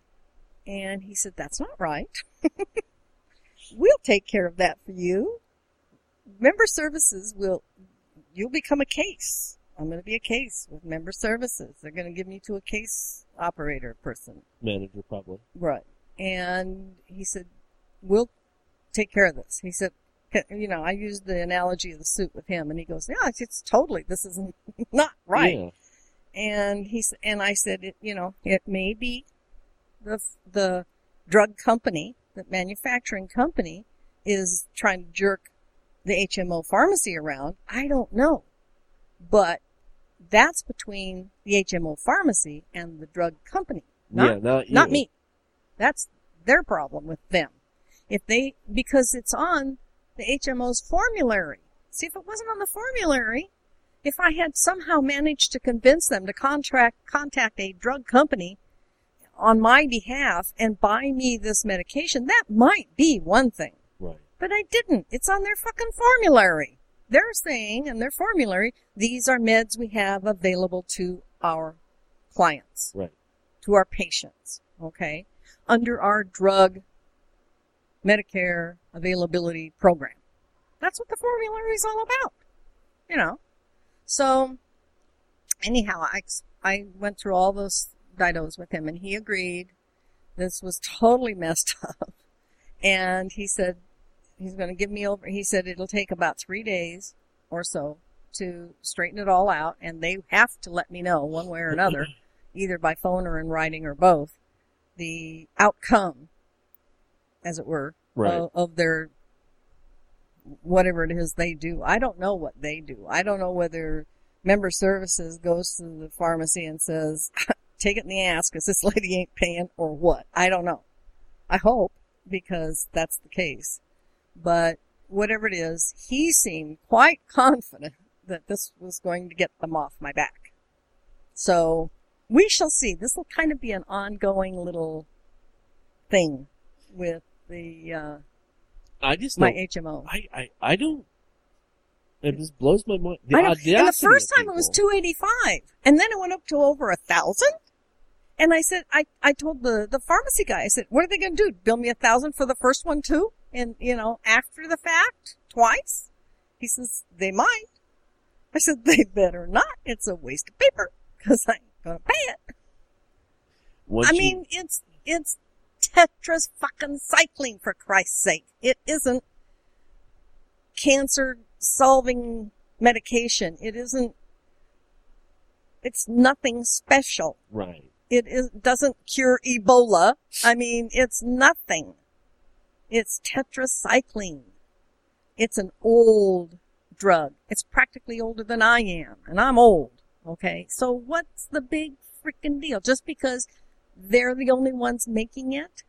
B: And he said, That's not right. <laughs> we'll take care of that for you. Member services will, you'll become a case. I'm going to be a case with member services. They're going to give me to a case operator person.
D: Manager probably.
B: Right. And he said, we'll take care of this. He said, you know, I used the analogy of the suit with him and he goes, yeah, it's, it's totally, this is <laughs> not right.
D: Yeah.
B: And he and I said, it, you know, it may be the the drug company, the manufacturing company, is trying to jerk the HMO pharmacy around. I don't know, but that's between the HMO pharmacy and the drug company, not
D: yeah. Not,
B: not me. That's their problem with them. If they because it's on the HMO's formulary. See, if it wasn't on the formulary, if I had somehow managed to convince them to contract contact a drug company on my behalf and buy me this medication, that might be one thing.
D: Right.
B: But I didn't. It's on their fucking formulary. They're saying in their formulary, these are meds we have available to our clients,
D: Right.
B: to our patients, okay? Under our drug Medicare availability program. That's what the formulary is all about, you know? So, anyhow, I, I went through all those didos with him and he agreed this was totally messed <laughs> up. And he said, he's going to give me over. He said it'll take about three days or so to straighten it all out, and they have to let me know one way or another, <laughs> either by phone or in writing or both, the outcome, as it were,
D: Right.
B: of, of their whatever it is they do. I don't know what they do. I don't know whether member services goes to the pharmacy and says, "Take it in the ass because this <laughs> lady ain't paying," or what. I don't know. I hope because that's the case. But whatever it is, he seemed quite <laughs> confident that this was going to get them off my back. So we shall see. This will kind of be an ongoing little thing with the uh,
D: I just
B: my. HMO.
D: I, I I don't. It just blows my mind. The
B: I know.
D: audacity
B: And the first time it was
D: people.
B: 285 and then it went up to over a thousand. And I said, I, I told the, the pharmacy guy, I said, what are they going to do? Bill me a thousand for the first one too? And, you know, after the fact, twice? He says, they might. I said, they better not. It's a waste of paper because I ain't going to pay it.
D: Once
B: I
D: you-
B: mean, it's, it's tetras fucking cycline for Christ's sake. It isn't cancer solving medication. It isn't, it's nothing special.
D: right.
B: It is, doesn't cure Ebola. I mean, it's nothing. It's tetracycline. It's an old drug. It's practically older than I am, and I'm old. Okay, so what's the big freaking deal just because they're the only ones making it.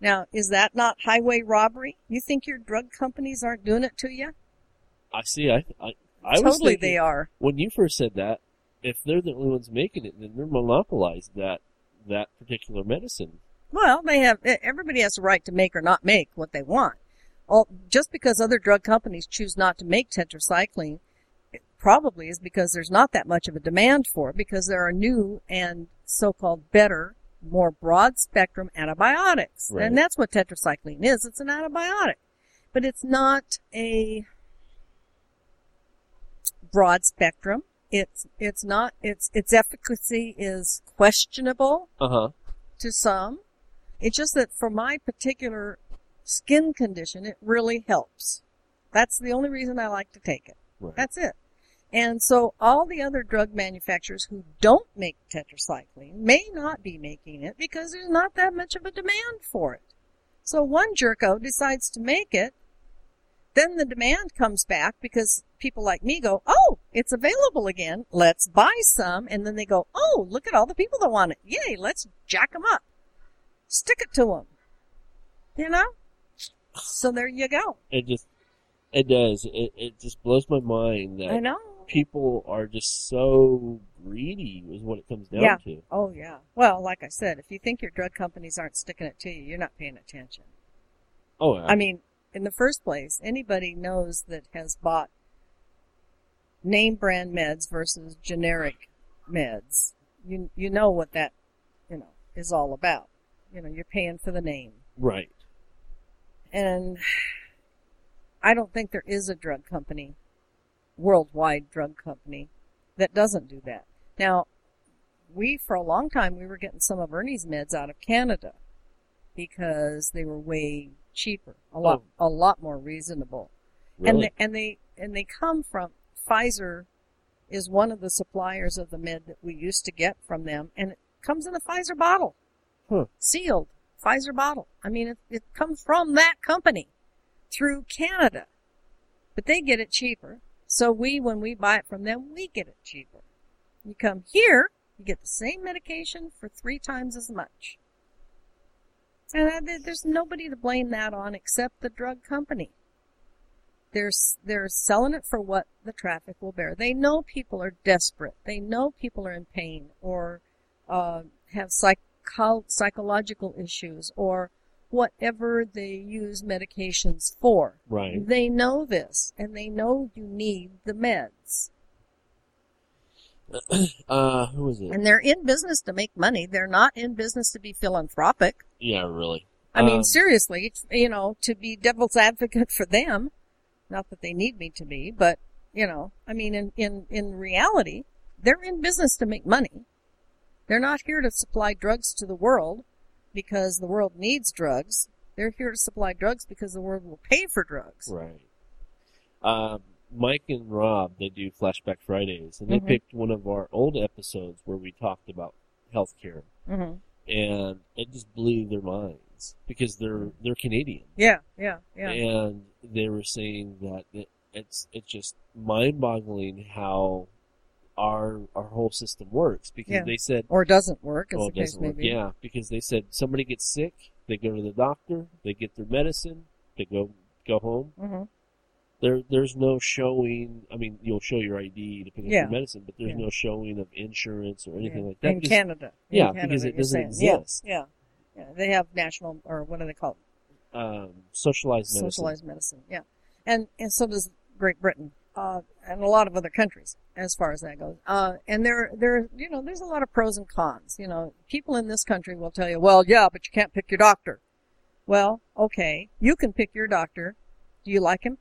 B: Now, is that not highway robbery? You think your drug companies aren't doing it to you?
D: I see. I I, I was
B: totally,
D: thinking,
B: they are.
D: when you first said that, if they're the only ones making it, then they're monopolized that that particular medicine.
B: Well, they have. Everybody has the right to make or not make what they want. All, just because other drug companies choose not to make tetracycline, it probably is because there's not that much of a demand for it. Because there are new and so-called better, more broad spectrum antibiotics,
D: Right.
B: and that's what tetracycline is. It's an antibiotic, but it's not a broad spectrum. It's it's not. Its its efficacy is questionable
D: Uh huh.
B: to some. It's just that for my particular skin condition, it really helps. That's the only reason I like to take it.
D: Right.
B: That's it. And so all the other drug manufacturers who don't make tetracycline may not be making it because there's not that much of a demand for it. So one jerko decides to make it, then the demand comes back because people like me go, oh, it's available again. Let's buy some. And then they go, oh, look at all the people that want it. Yay, let's jack them up. Stick it to them. You know? So there you go.
D: It just it does. It it just blows my mind that
B: I know.
D: people are just so greedy is what it comes down
B: Yeah.
D: to.
B: Oh yeah. Well, like I said, if you think your drug companies aren't sticking it to you, you're not paying attention.
D: Oh,
B: I mean, in the first place, anybody knows that has bought name brand meds versus generic meds. You you know what that, you know, is all about. You know, you're paying for the name.
D: right.
B: And I don't think there is a drug company, worldwide drug company, that doesn't do that. Now, we, for a long time, we were getting some of Ernie's meds out of Canada because they were way cheaper, a lot, oh. a lot more reasonable. And they, and they, and they come from, Pfizer is one of the suppliers of the med that we used to get from them, and it comes in a Pfizer bottle
D: Huh.
B: sealed Pfizer bottle. I mean, it, it comes from that company through Canada, but they get it cheaper. So we, when we buy it from them, we get it cheaper. You come here, you get the same medication for three times as much. And uh, I, there's nobody to blame that on except the drug company. They're, they're selling it for what the traffic will bear. They know people are desperate. They know people are in pain or uh, have psycho- psychological issues or whatever they use medications for.
D: right.
B: They know this and they know you need the meds. <clears throat>
D: Uh, who was it?
B: And they're in business to make money. They're not in business to be philanthropic.
D: Yeah, really.
B: I mean,
D: Um,
B: seriously, you know, to be devil's advocate for them. Not that they need me to be, but, you know, I mean, in, in, in reality, they're in business to make money. They're not here to supply drugs to the world because the world needs drugs. They're here to supply drugs because the world will pay for drugs.
D: Right. Um, Mike and Rob, they do Flashback Fridays, and they
B: Mhm.
D: picked one of our old episodes where we talked about healthcare,
B: hmm
D: and it just blew their because they're they're Canadian,
B: Yeah, yeah, yeah.
D: and they were saying that it, it's it's just mind-boggling how our our whole system works because
B: Yeah.
D: they said
B: Or doesn't work,
D: oh
B: the
D: it
B: case
D: doesn't work
B: be.
D: yeah because they said somebody gets sick they go to the doctor they get their medicine they go go home
B: hmm
D: there there's no showing I mean you'll show your ID to pick up
B: Yeah.
D: your medicine but there's
B: Yeah.
D: no showing of insurance or anything like that
B: In
D: because-
B: Canada. In
D: Yeah,
B: Canada,
D: because it doesn't
B: saying.
D: Exist.
B: Yeah, yeah. They have national, or what do they call it?
D: um, socialized medicine
B: Socialized medicine. Yeah. And, and so does Great Britain, uh, and a lot of other countries, as far as that goes. Uh, and there, there, you know, there's a lot of pros and cons. You know, people in this country will tell you, well, yeah, but you can't pick your doctor. Well, okay. You can pick your doctor. Do you like him?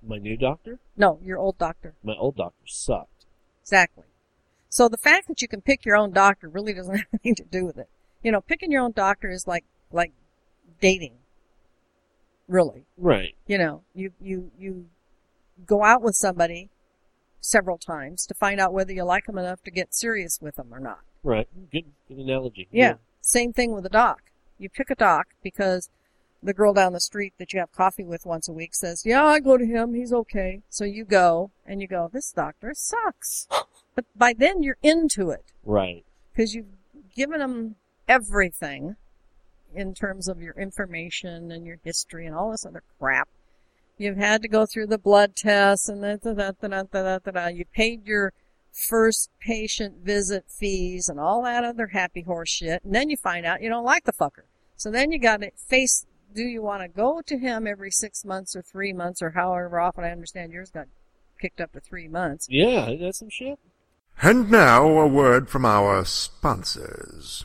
D: my new doctor
B: No, your old doctor.
D: my old doctor sucked
B: Exactly. So the fact that you can pick your own doctor really doesn't <laughs> have anything to do with it. You know, picking your own doctor is like like dating. Really.
D: right
B: You know, you you you go out with somebody several times to find out whether you like them enough to get serious with them or not.
D: right good good analogy
B: Yeah. Same thing with a doc. You pick a doc because the girl down the street that you have coffee with once a week says, "Yeah, I go to him. He's okay." So you go and you go, "This doctor sucks." <gasps> But by then you're into it
D: Right.
B: because you've given them everything in terms of your information and your history and all this other crap. You've had to go through the blood tests and that, that, that, that, that, that, that. You paid your first patient visit fees and all that other happy horse shit, and then you find out you don't like the fucker. So then you got to face. Do you want to go to him every six months or three months or however often? I understand yours got kicked up to three months.
D: Yeah, that's some shit.
E: And now a word from our sponsors.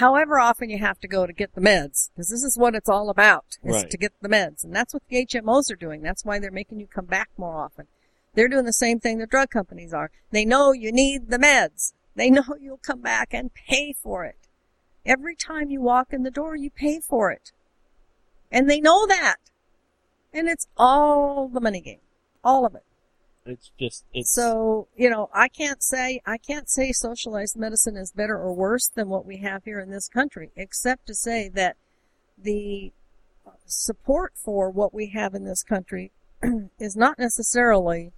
B: however often you have to go to get the meds, because this is what it's all about, is
D: Right.
B: to get the meds. And that's what the HMOs are doing. That's why they're making you come back more often. They're doing the same thing the drug companies are. They know you need the meds. They know <laughs> you'll come back and pay for it. Every time you walk in the door, you pay for it. And they know that. And it's all the money game. All of it.
D: It's just it's
B: So, you know, I can't say, I can't say socialized medicine is better or worse than what we have here in this country, except to say that the support for what we have in this country <clears throat> is not necessarily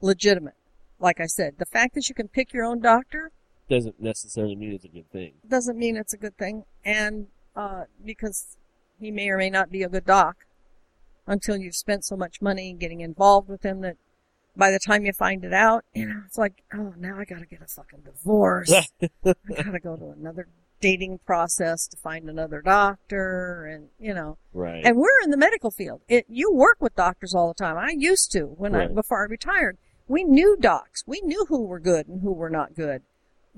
B: legitimate. Like I said, the fact that you can pick your own doctor
D: doesn't necessarily mean it's a good thing.
B: doesn't mean it's a good thing. And, uh, because he may or may not be a good doc until you've spent so much money getting involved with him that by the time you find it out, you know, it's like, oh, now I gotta get a fucking divorce. I gotta go to another dating process to find another doctor and, you know,
D: Right.
B: and we're in the medical field. It, you work with doctors all the time. I used to when I, before I retired. We knew docs. We knew who were good and who were not good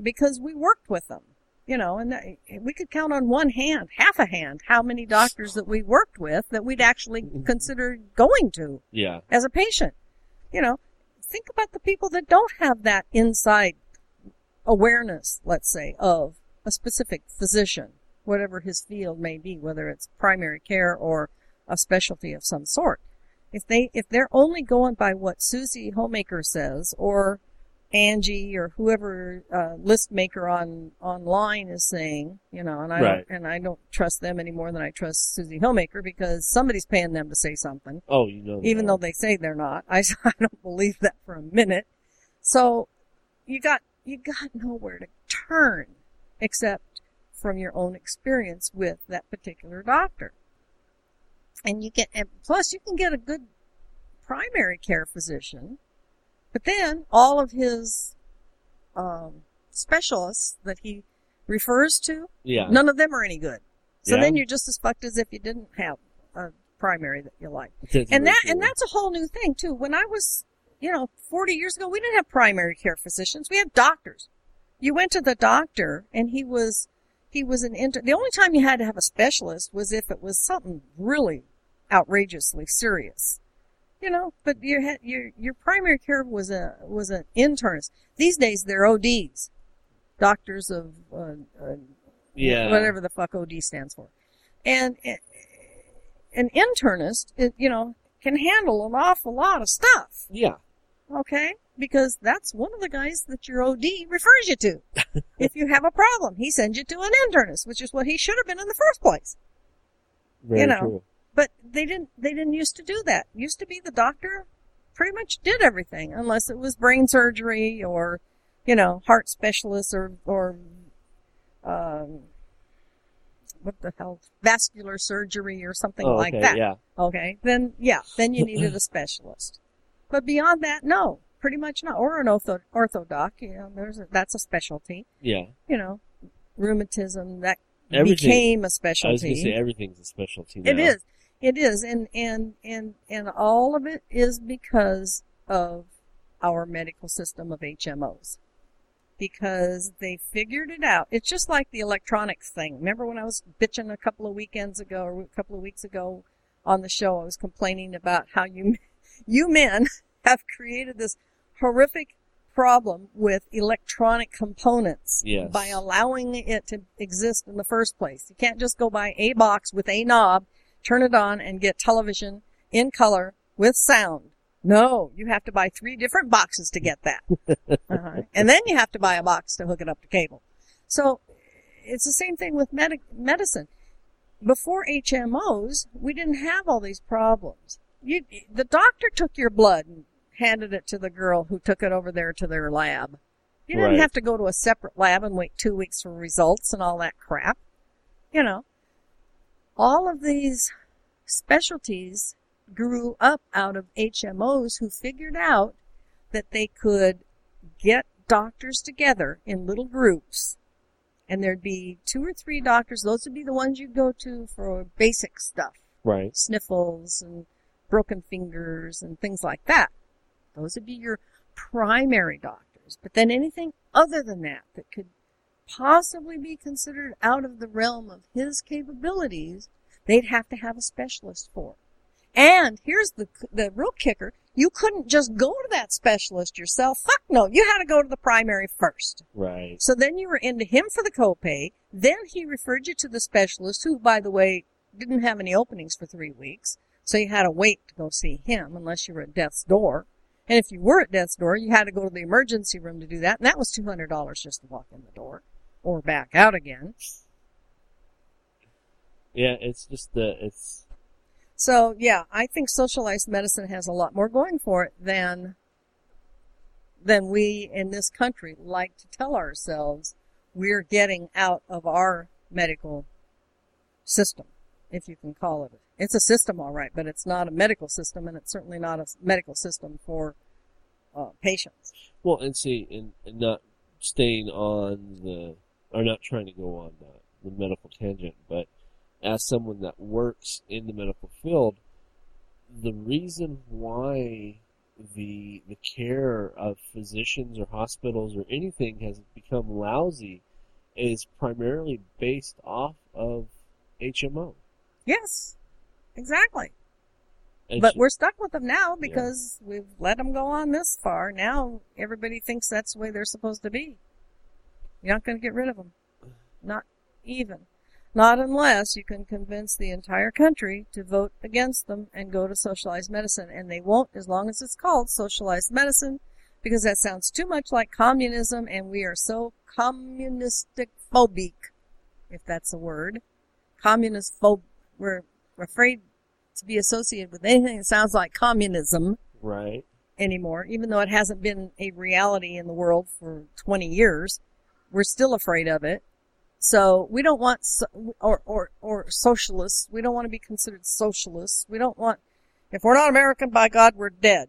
B: because we worked with them. You know, and that, we could count on one hand, half a hand, how many doctors that we worked with that we'd actually mm-hmm. consider going to
D: yeah.
B: as a patient. You know, think about the people that don't have that inside awareness, let's say, of a specific physician, whatever his field may be, whether it's primary care or a specialty of some sort. If they, if they're only going by what Susie Homemaker says or Angie or whoever, uh, list maker on, online is saying, you know, and I
D: Right.
B: don't, and I don't trust them any more than I trust Susie Hillmaker because somebody's paying them to say something
D: Oh, you know.
B: even though they say they're not. I, <laughs> I don't believe that for a minute. So you got you got nowhere to turn except from your own experience with that particular doctor. And you get and plus you can get a good primary care physician, but then all of his um, specialists that he refers to
D: Yeah.
B: None of them are any good. So
D: Yeah.
B: then you're just as fucked as if you didn't have a primary that you like.
D: That's
B: And that and that's a whole new thing too. When I was, you know, 40 years ago, we didn't have primary care physicians. We had doctors. You went to the doctor and he was he was an inter the only time you had to have a specialist was if it was something really outrageously serious. You know, but your your your primary care was a was an internist. These days they're ODs, doctors of uh, uh,
D: Yeah.
B: whatever the fuck OD stands for. And uh, an internist, it, you know, can handle an awful lot of stuff.
D: Yeah.
B: Okay? Because that's one of the guys that your OD refers you to. <laughs> if you have a problem, he sends you to an internist, which is what he should have been in the first place.
D: Very
B: know,
D: true.
B: But they didn't, they didn't used to do that. Used to be the doctor pretty much did everything unless it was brain surgery or, you know, heart specialists or, or, um, what the hell, vascular surgery or something
D: Oh,
B: like
D: okay.
B: that.
D: Yeah.
B: Okay. Then, yeah, then you needed a specialist. But beyond that, no, pretty much not. Or an ortho, orthodoc, you know, there's a, that's a specialty.
D: Yeah.
B: You know, rheumatism, that
D: Everything.
B: became a
D: I was going to say everything's a specialty now.
B: It is. It is. And, and, and, and all of it is because of our medical system of HMOs. Because they figured it out. It's just like the electronics thing. Remember when I was bitching a couple of weekends ago or a couple of weeks ago on the show, I was complaining about how you, <laughs> you men <laughs> have created this horrific problem with electronic components
D: Yes.
B: by allowing it to exist in the first place. You can't just go buy a box with a knob, turn it on, and get television in color with sound. No, you have to buy three different boxes to get that. <laughs> uh-huh. And then you have to buy a box to hook it up to cable. So it's the same thing with medic- medicine. Before HMOs, we didn't have all these problems. You, the doctor took your blood and handed it to the girl who took it over there to their lab. You didn't
D: Right.
B: have to go to a separate lab and wait two weeks for results and all that crap. You know, all of these specialties grew up out of HMOs who figured out that they could get doctors together in little groups and there'd be two or three doctors. Those would be the ones you'd go to for basic stuff
D: Right.
B: sniffles and broken fingers and things like that. Those would be your primary doctors. But then anything other than that that could possibly be considered out of the realm of his capabilities, they'd have to have a specialist for. And here's the the real kicker: you couldn't just go to that specialist yourself. Fuck no, you had to go to the primary first.
D: Right.
B: So then you were into him for the copay. Then he referred you to the specialist, who, by the way, didn't have any openings for three weeks. So you had to wait to go see him unless you were at death's door. And if you were at death's door, you had to go to the emergency room to do that. And that was $200 just to walk in the door or back out again.
D: Yeah. It's just the it's
B: So yeah, I think socialized medicine has a lot more going for it than than we in this country like to tell ourselves we're getting out of our medical system, if you can call it. It's a system, all right, but it's not a medical system, and it's certainly not a medical system for uh, patients.
D: well, and see, and, and not staying on the or not trying to go on the, the medical tangent, but as someone that works in the medical field, the reason why the the care of physicians or hospitals or anything has become lousy is primarily based off of HMO.
B: Yes, exactly.
D: And
B: But
D: she-
B: we're stuck with them now because we've let them go on this far. Now everybody thinks that's the way they're supposed to be. You're not going to get rid of them. Not even. Not unless you can convince the entire country to vote against them and go to socialized medicine. And they won't as long as it's called socialized medicine because that sounds too much like communism and we are so communistic phobic, if that's a word. Communist phob, we're afraid to be associated with anything that sounds like communism
D: right.
B: anymore, even though it hasn't been a reality in the world for 20 years. We're still afraid of it. So we don't want, so, or, or, or socialists. We don't want to be considered socialists. We don't want, if we're not American, by God, we're dead.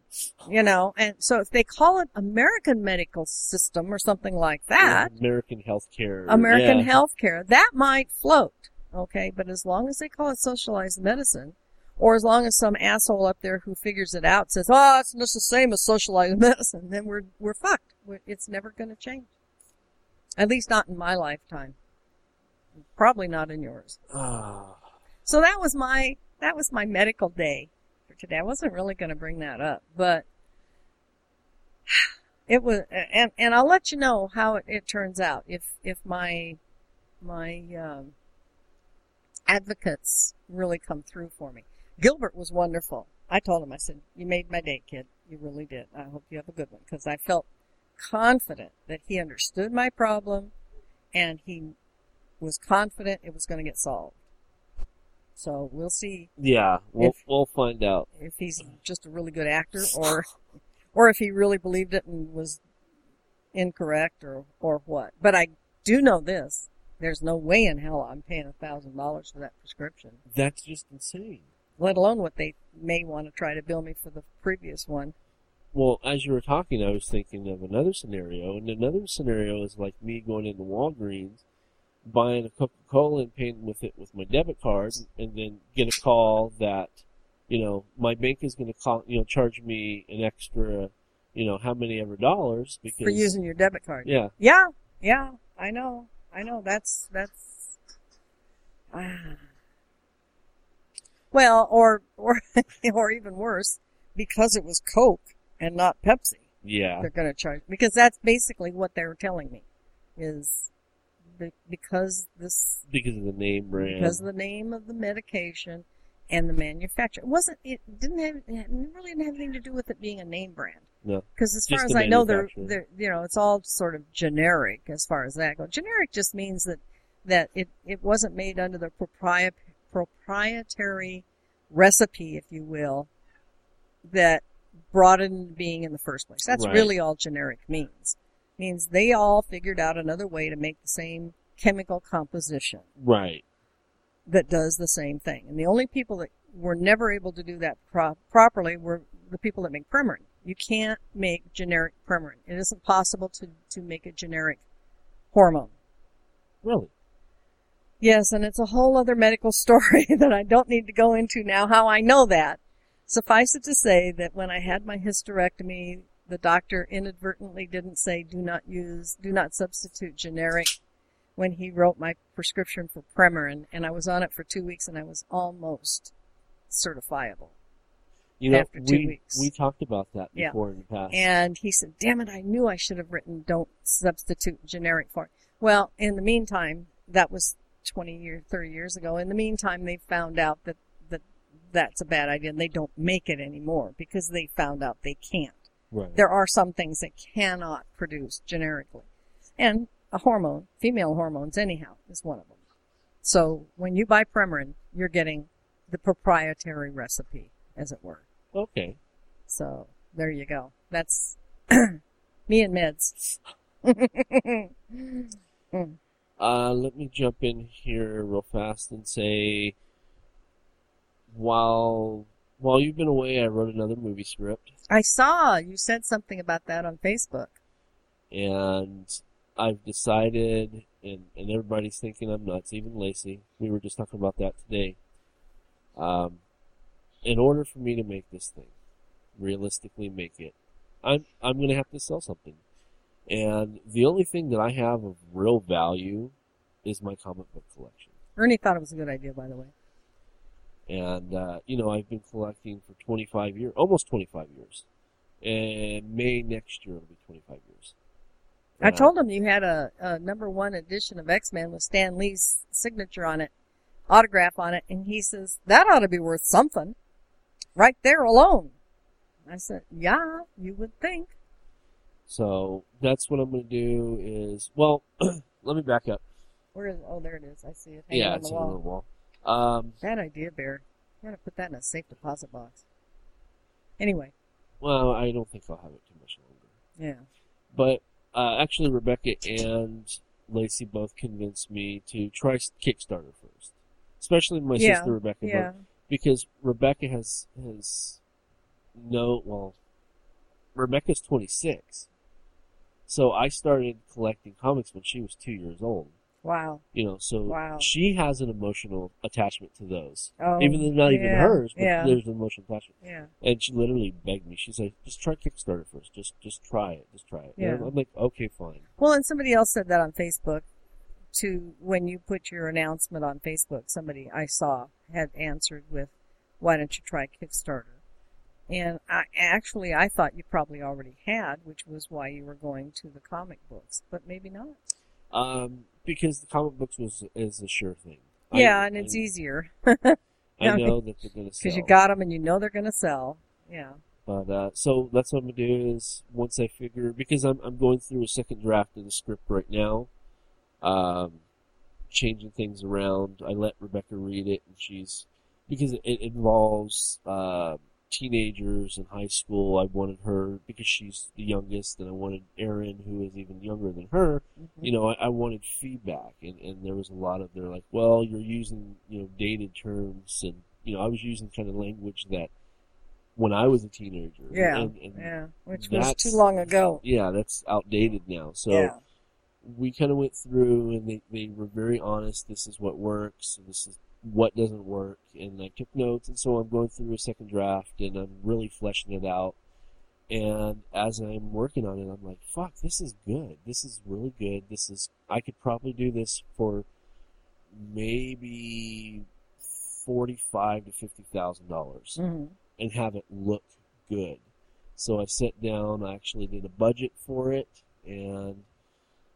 B: You know, and so if they call it American medical system or something like that,
D: American healthcare.
B: American
D: yeah.
B: healthcare, that might float. Okay, but as long as they call it socialized medicine, or as long as some asshole up there who figures it out says, "Oh, it's just the same as socialized <laughs> medicine," then we're we're fucked. We're- It's never going to change. At least not in my lifetime. Probably not in yours.
D: Ah,
B: So that was my that was my medical day for today. I wasn't really going to bring that up, but <sighs> it was, and and I'll let you know how it, it turns out if if my my um, advocates really come through for me. Gilbert was wonderful. I told him, I said, "You made my day, kid. You really did. I hope you have a good one." Because I felt confident that he understood my problem, and he was confident it was going to get solved. So we'll see
D: yeah, we'll
B: If-
D: we'll find out.
B: if he's just a really good actor or or if he really believed it and was incorrect or or what. But I do know this. There's no way in hell I'm paying a thousand dollars for that prescription.
D: That's just insane.
B: Let alone what they may want to try to bill me for the previous one.
D: Well, as you were talking, I was thinking of another scenario, and another scenario is like me going into Walgreens, buying a Coca Cola and paying with it with my debit card, and then get a call that, you know, my bank is going to call, you know, charge me an extra, you know, how many ever dollars because
B: For using your debit card.
D: yeah,
B: Yeah, yeah, I know. I know. That's that's. Ah. Well, or or <laughs> or even worse, because it was Coke and not Pepsi,
D: yeah,
B: they're going to charge because that's basically what they were telling me, is be- because this
D: because of the name brand.
B: because of the name of the medication and the manufacturer. It wasn't it didn't have it really didn't have anything to do with it being a name brand.
D: No.
B: Because as far as I know, they're, they're you know it's all sort of generic as far as that goes. Generic just means that that it it wasn't made under the propri- proprietary recipe, if you will, that brought it into being in the first place. That's
D: Right.
B: really all generic means. Means they all figured out another way to make the same chemical composition
D: right.
B: that does the same thing. And the only people that were never able to do that pro- properly were the people that make Premarin. You can't make generic Premarin. It isn't possible to, to make a generic hormone.
D: Really.
B: Yes, and it's a whole other medical <laughs> story that I don't need to go into now how I know that. Suffice it to say that when I had my hysterectomy, the doctor inadvertently didn't say do not use, do not substitute generic when he wrote my prescription for Premarin, and I was on it for two weeks and I was almost certifiable.
D: You know,
B: After two
D: we
B: weeks.
D: we talked about that
B: Yeah.
D: before in the past.
B: And he said, damn it, I knew I should have written don't substitute generic for it. Well, in the meantime, that was 20 years, 30 years ago. In the meantime, they found out that that's a bad idea and they don't make it anymore because they found out they can't.
D: right.
B: There are some things that cannot produce generically. And a hormone, female hormones anyhow, is one of them. So when you buy Premarin, you're getting the proprietary recipe, as it were.
D: Okay.
B: So there you go. That's <clears throat> me and meds. <laughs>
D: Uh, let me jump in here real fast and say, while while you've been away, I wrote another movie script,
B: I saw you said something about that on Facebook.
D: and I've decided, and, and everybody's thinking I'm nuts, even Lacey. We were just talking about that today. Um, in order for me to make this thing, realistically make it, I'm I'm going to have to sell something. And the only thing that I have of real value is my comic book collection.
B: Ernie thought it was a good idea, by the way.
D: And, uh, you know, I've been collecting for 25 years, almost 25 years. And May next year will be 25 years.
B: I told him you had a, a number one edition of X Men with Stan Lee's signature on it, autograph on it, and he says that ought to be worth something, right there alone. I said, yeah, you would think.
D: So that's what I'm going to do is, well, <clears throat> let me back up.
B: Where is? Oh, there it is. I see it. Hanging
D: yeah,
B: on
D: it's
B: the
D: on the wall. Um,
B: Bad idea, Bear. You gotta put that in a safe deposit box. Anyway,
D: well, I don't think I'll have it too much longer.
B: yeah.
D: But uh, actually, Rebecca and Lacey both convinced me to try Kickstarter first, especially my
B: Yeah,
D: sister Rebecca,
B: Yeah.
D: because Rebecca has has no well, Rebecca's 26, so I started collecting comics when she was two years old.
B: Wow.
D: You know, so
B: Wow.
D: she has an emotional attachment to those,
B: Oh.
D: even though not even hers, but
B: Yeah.
D: there's an emotional attachment.
B: Yeah.
D: And she literally begged me. She's like, "Just try Kickstarter first. Just just try it. Just try it." And
B: Yeah.
D: I'm like, "Okay, fine."
B: Well, and somebody else said that on Facebook. To when you put your announcement on Facebook, somebody I saw had answered with, "Why don't you try Kickstarter?" And I actually I thought you probably already had, which was why you were going to the comic books, but maybe not.
D: Um, because the comic books was is a sure thing. I-
B: Yeah, and it's <laughs>
D: I,
B: easier
D: I know that they're gonna sell.
B: because you got them and you know they're going to sell. Yeah.
D: But uh, so that's what I'm gonna do is once I figure because I'm I'm going through a second draft of the script right now, um, changing things around. I let Rebecca read it, and she's because it, it involves uh, teenagers in high school. I wanted her because she's the youngest, and I wanted Erin, who is even younger than her.
B: Mhm.
D: You know, I, I wanted feedback, and and there was a lot of they're like, well, you're using you know dated terms, and you know I was using kind of language that when I was a teenager.
B: Yeah.
D: and, and
B: Yeah. Which was too long ago.
D: yeah, that's outdated now. So
B: yeah.
D: we kind of went through, and they they were very honest. This is what works, this is what doesn't work. And I took notes, and so I'm going through a second draft, and I'm really fleshing it out. And as I'm working on it, I'm like, "Fuck, this is good. This is really good. This is I could probably do this for maybe forty-five to fifty thousand dollars."
B: hmm
D: and have it look good. So I sat down, I actually did a budget for it, and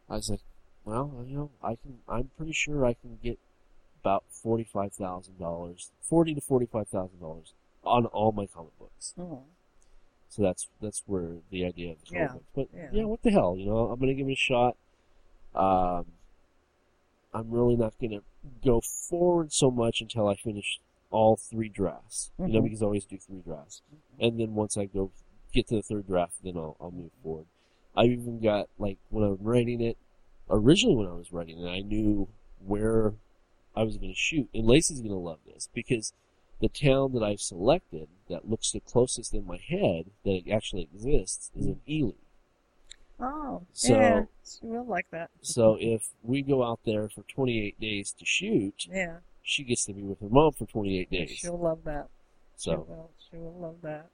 D: I was like, well, you know, I can, I'm pretty sure I can get about $45,000, 40 to $45,000 on all my comic books.
B: hmm
D: So that's, that's where the idea of the comic
B: Yeah,
D: books. But
B: yeah.
D: yeah. what the hell, you know, I'm gonna give it a shot. Um, I'm really not gonna go forward so much until I finish all three drafts. You know,
B: Mhm.
D: because I always do three drafts. And then once I go get to the third draft, then I'll, I'll move forward. I've even got, like, when I was writing it, originally when I was writing it, I knew where I was going to shoot. And Lacey's going to love this because the town that I've selected that looks the closest in my head that it actually exists is in Ely.
B: Oh,
D: So-
B: yeah. She will like that.
D: So if we go out there for 28 days to shoot,
B: Yeah.
D: she gets to be with her mom for 28 days.
B: She'll love that. She
D: So,
B: will. She will love that.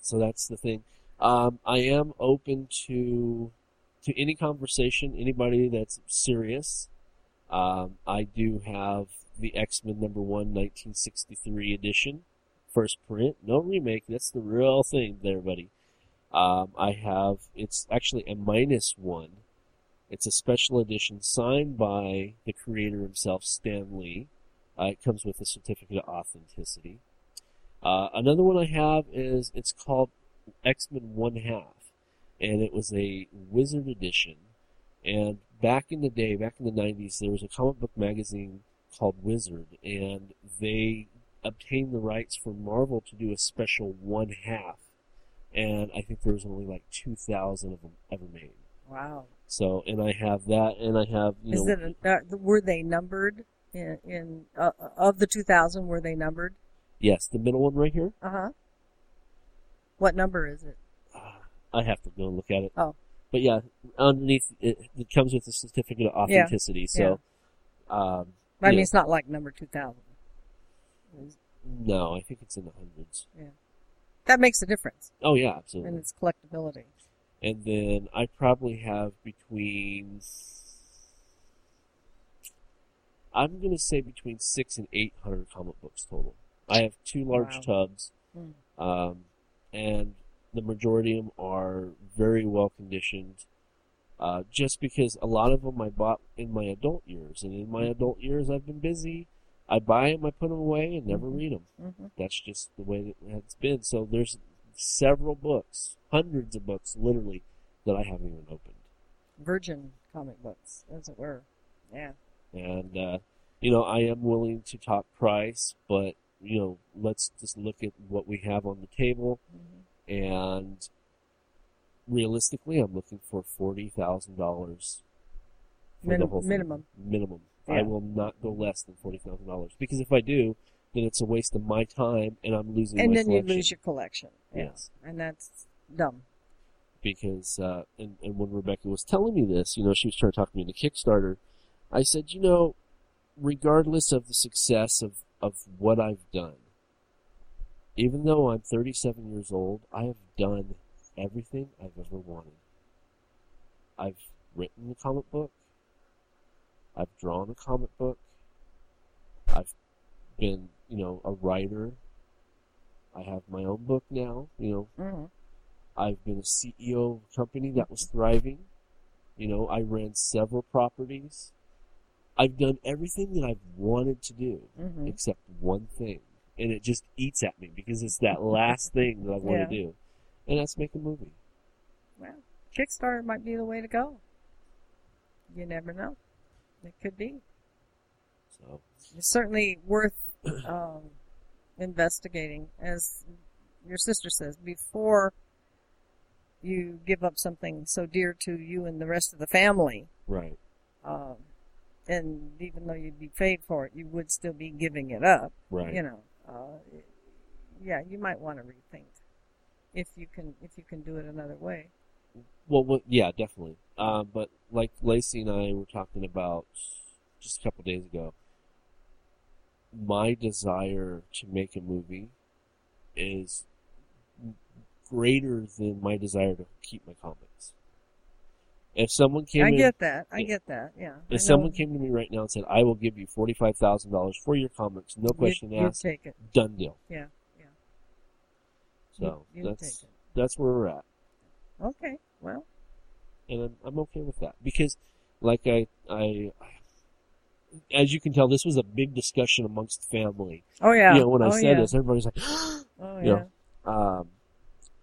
D: so that's the thing. Um, I am open to to any conversation, anybody that's serious. Um, I do have the X Men number one, 1963 edition, first print, no remake. That's the real thing, there, buddy. Um, I have it's actually a minus one. It's a special edition signed by the creator himself, Stan Lee. Uh, it comes with a certificate of authenticity. Uh, another one I have is it's called X Men One Half, and it was a Wizard edition. And back in the day, back in the '90s, there was a comic book magazine called Wizard, and they obtained the rights for Marvel to do a special one half. And I think there was only like 2,000 of them ever made.
B: Wow.
D: So, and I have that, and I have you
B: Is
D: know,
B: it? A, uh, were they numbered in, in uh, of the 2000? Were they numbered?
D: yes, the middle one right here.
B: Uh huh. What number is it?
D: I have to go and look at it.
B: Oh.
D: But yeah, underneath it, it comes with a certificate of authenticity. So, um,
B: I mean,
D: Yeah.
B: it's not like number 2000.
D: no, I think it's in the hundreds.
B: Yeah, That makes a difference
D: Oh yeah, absolutely.
B: in its collectability.
D: and then I probably have between I'm gonna say between six and eight hundred comic books total. I have two large
B: Wow.
D: tubs,
B: Hmm.
D: um, and the majority of them are very well conditioned. Uh, just because a lot of them I bought in my adult years, and in my adult years I've been busy. I buy them, I put them away, and never read them.
B: hmm
D: That's just the way that it's been. So there's several books, hundreds of books, literally, that I haven't even opened.
B: Virgin comic books, as it were. Yeah.
D: And, uh, you know, I am willing to talk price, but, you know, let's just look at what we have on the table.
B: Mhm.
D: And realistically, I'm looking for $40,000 for the whole thing.
B: minimum.
D: Minimum. I will not go less than $40,000. Because if I do, then it's a waste of my time and I'm losing
B: And then you lose your collection. Yeah.
D: Yes.
B: And that's dumb.
D: because uh, and, and when Rebecca was telling me this, you know, she was trying to talk me into Kickstarter. I said, you know, regardless of the success of, of what I've done, even though I'm 37 years old, I have done everything I've ever wanted. I've written a comic book. I've drawn a comic book. I've been, you know, a writer. I have my own book now, you know,
B: hmm
D: I've been a CEO of a company that was thriving. You know, I ran several properties. I've done everything that I've wanted to do
B: hmm
D: except one thing. And it just eats at me because it's that <laughs> last thing that I want
B: Yeah.
D: to do. And that's make a movie.
B: Well, Kickstarter might be the way to go. You never know. It could be.
D: So,
B: It's certainly worth um, investigating, as your sister says, before you give up something so dear to you and the rest of the family.
D: right.
B: Um, and even though you'd be paid for it, you would still be giving it up.
D: Right.
B: You know, uh, yeah, you might want to rethink if you can if you can do it another way.
D: Well, well yeah, definitely. Uh, but like Lacey and I were talking about just a couple days ago, my desire to make a movie is greater than my desire to keep my comics. If someone came
B: I
D: in,
B: get that. I get that. Yeah.
D: If someone came to me right now and said, "I will give you forty-five thousand dollars for your comics, no question
B: you'd
D: asked,
B: take it.
D: done deal."
B: Yeah. Yeah.
D: So
B: You'd- you'd
D: that's that's where we're at.
B: Okay. Well.
D: and I'm, I'm okay with that because, like I, I, as you can tell, this was a big discussion amongst family.
B: Oh yeah.
D: You know, when I
B: oh,
D: said
B: yeah.
D: this, everybody's like, <gasps>
B: Oh
D: you
B: yeah.
D: know, um,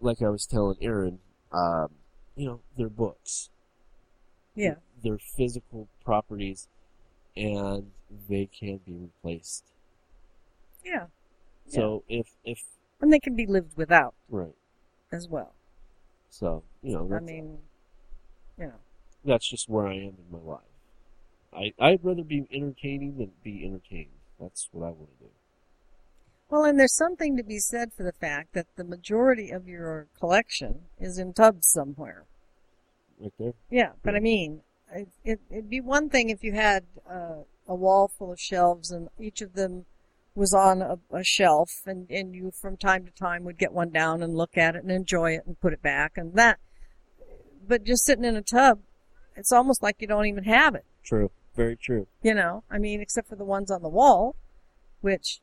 D: like I was telling Aaron, um, you know, they're books,
B: Yeah.
D: they're physical properties, and they can be replaced.
B: Yeah.
D: So if if
B: And they can be lived without
D: right,
B: as well.
D: so you know,
B: I mean, you know.
D: that's just where I am in my life. I I'd rather be entertaining than be entertained. That's what I want to do.
B: Well, and there's something to be said for the fact that the majority of your collection is in tubs somewhere.
D: Right there.
B: Yeah, but I mean, it, it'd be one thing if you had uh, a wall full of shelves and each of them was on a, a shelf and, and you from time to time would get one down and look at it and enjoy it and put it back and that. But just sitting in a tub, it's almost like you don't even have it.
D: True. Very true.
B: You know, I mean, except for the ones on the wall, which,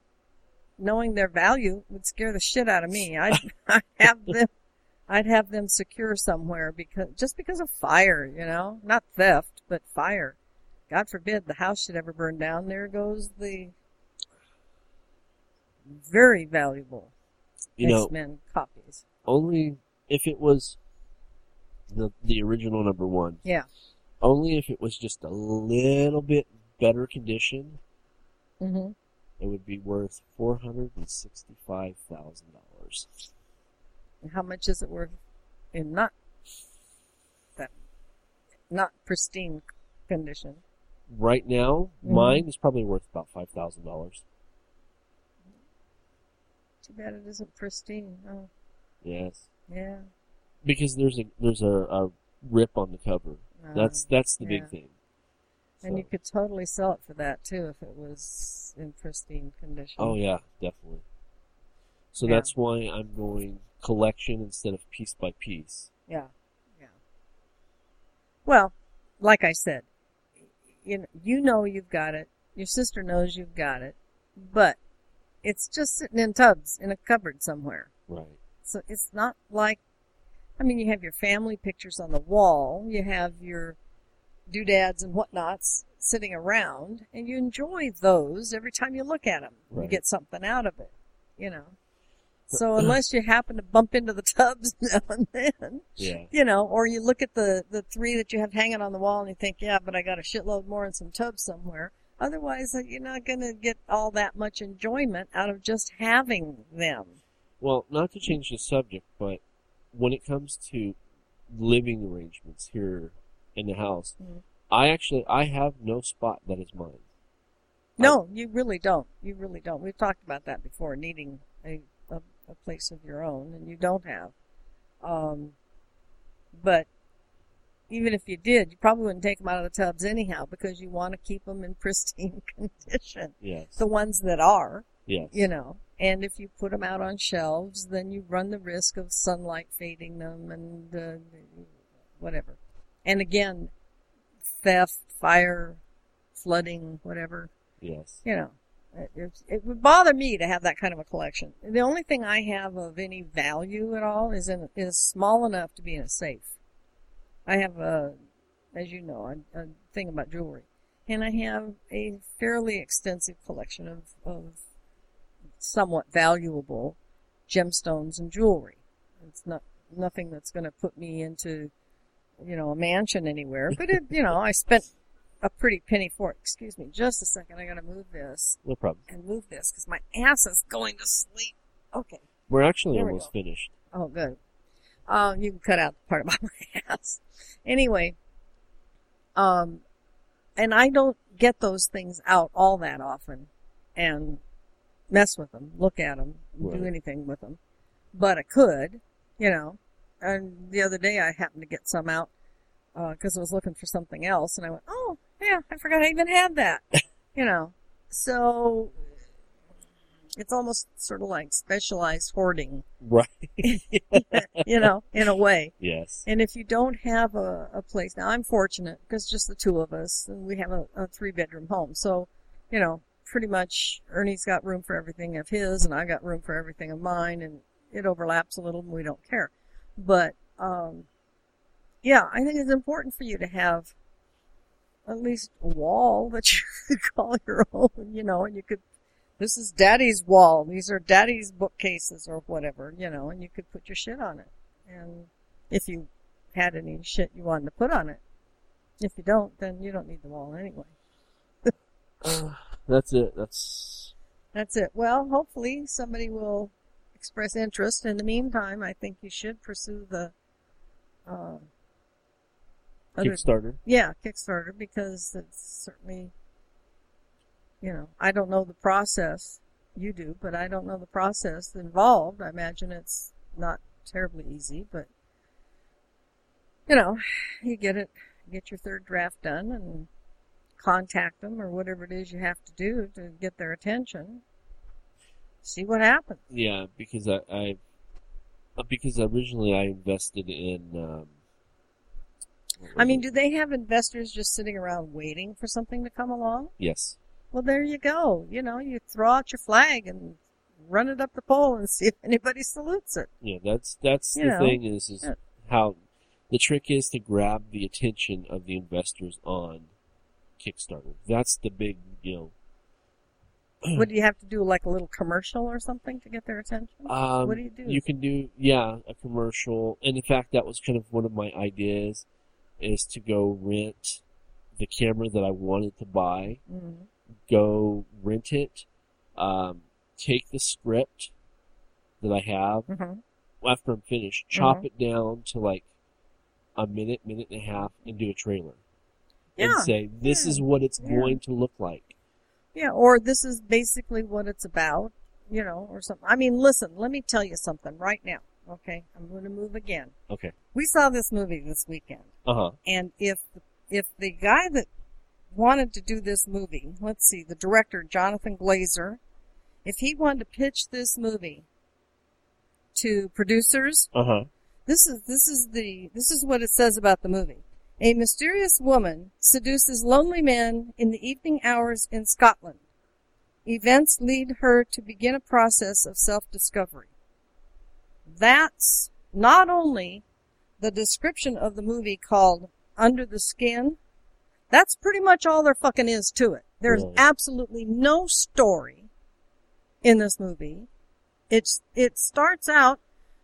B: knowing their value, would scare the shit out of me. I'd, <laughs> I'd have them, I'd have them secure somewhere because just because of fire, you know, not theft, but fire. God forbid the house should ever burn down. There goes the very valuable
D: You know,
B: X-Men copies.
D: only if it was the the original number one.
B: Yeah.
D: Only if it was just a little bit better condition,
B: hmm
D: it would be worth four hundred and sixty-five thousand dollars.
B: How much is it worth in not that not pristine condition?
D: Right now,
B: Mhm.
D: mine is probably worth about five thousand dollars.
B: Too bad it isn't pristine. Oh,
D: Yes,
B: yeah.
D: because there's a there's a, a rip on the cover.
B: Uh,
D: That's that's the big
B: yeah.
D: thing.
B: And you could totally sell it for that too if it was in pristine condition.
D: Oh yeah, definitely. So
B: Yeah.
D: that's why I'm going collection instead of piece by piece.
B: Yeah, yeah. Well, like I said, you know, you know you've got it. Your sister knows you've got it, but it's just sitting in tubs in a cupboard somewhere.
D: Right.
B: So it's not like, I mean, you have your family pictures on the wall, you have your doodads and whatnots sitting around, and you enjoy those every time you look at them. You get something out of it, you know. So unless you happen to bump into the <laughs> tubs now and then,
D: Yeah.
B: you know, or you look at the the three that you have hanging on the wall and you think, yeah, but I got a shitload more in some tubs somewhere. Otherwise, uh, you're not going to get all that much enjoyment out of just having them.
D: Well, not to change the subject, but when it comes to living arrangements here in the house,
B: Mhm.
D: I actually I have no spot that is mine.
B: No, you really don't. You really don't. We've talked about that before, needing a, a, place of your own, and you don't have. Um, but even if you did, you probably wouldn't take them out of the tubs anyhow because you want to keep them in <laughs> pristine condition.
D: Yes.
B: The ones that are,
D: yes.
B: you know. And if you put them out on shelves, then you run the risk of sunlight fading them and uh, whatever. And again, theft, fire, flooding, whatever
D: Yes.
B: you know, it, would bother me to have that kind of a collection. The only thing I have of any value at all is in is small enough to be in a safe. I have a, as you know, a, a thing about jewelry, and I have a fairly extensive collection of of somewhat valuable gemstones and jewelry. It's not nothing that's going to put me into, you know, a mansion anywhere, but it, you know, I spent a pretty penny for it. Excuse me, just a second. I gotta move this
D: No problem.
B: and move this because my ass is going to sleep. Okay.
D: We're actually
B: There we
D: almost finished.
B: Oh, good. Um, you can cut out the part about my <laughs> ass. Anyway, um, and I don't get those things out all that often and mess with them, look at them, do anything with them. But I could, you know. And the other day I happened to get some out because I was looking for something else, and I went, "Oh, yeah, I forgot I even had that," <laughs> you know. So it's almost sort of like specialized hoarding
D: Right. <laughs>
B: you know, in a way.
D: yes.
B: And if you don't have a, a place, now I'm fortunate because just the two of us, we have a, a three bedroom home. So, you know, pretty much Ernie's got room for everything of his, and I got room for everything of mine, and it overlaps a little, and we don't care. But, um, yeah, I think it's important for you to have at least a wall <laughs> that you could call your own, you know, and you could this is daddy's wall. These are daddy's bookcases or whatever, you know, and you could put your shit on it. And if you had any shit you wanted to put on it. If you don't, then you don't need the wall anyway. <sighs>
D: That's it. That's
B: That's it. Well, hopefully somebody will express interest. In the meantime, I think you should pursue the, uh, other-
D: Kickstarter.
B: Yeah, Kickstarter because it's certainly, you know, I don't know the process. You do, but I don't know the process involved. I imagine it's not terribly easy, but you know, you get it, get your third draft done and contact them or whatever it is you have to do to get their attention. See what happens.
D: Yeah, because I, I because originally I invested in. Um,
B: I mean, do they have investors just sitting around waiting for something to come along?
D: yes.
B: Well, there you go. You know, you throw out your flag and run it up the pole and <laughs> see if anybody salutes it.
D: Yeah, that's that's
B: You
D: the
B: know,
D: thing is is
B: yeah.
D: how the trick is to grab the attention of the investors on Kickstarter. That's the big you <clears throat> know.
B: what do you have to do, like a little commercial or something to get their attention?
D: Um,
B: what do you do?
D: You can do yeah a commercial, and in fact that was kind of one of my ideas, is to go rent the camera that I wanted to buy,
B: Mhm.
D: go rent it, um, take the script that I have
B: Mhm.
D: after I'm finished, chop
B: Mhm.
D: it down to like a minute, minute and a half, and do a trailer.
B: Yeah,
D: And say, this
B: yeah,
D: is what it's
B: yeah.
D: going to look like.
B: Yeah, or this is basically what it's about, you know, or something. I mean, listen, let me tell you something right now. Okay, I'm going to move again.
D: Okay.
B: We saw this movie this weekend.
D: Uh huh.
B: And if if the guy that wanted to do this movie, let's see, the director Jonathan Glazer, if he wanted to pitch this movie to producers,
D: Uh huh.
B: this is this is the this is what it says about the movie. A mysterious woman seduces lonely men in the evening hours in Scotland. Events lead her to begin a process of self-discovery. That's not only the description of the movie called Under the Skin. That's pretty much all there fucking is to it. There's
D: Really?
B: absolutely no story in this movie. It's, it starts out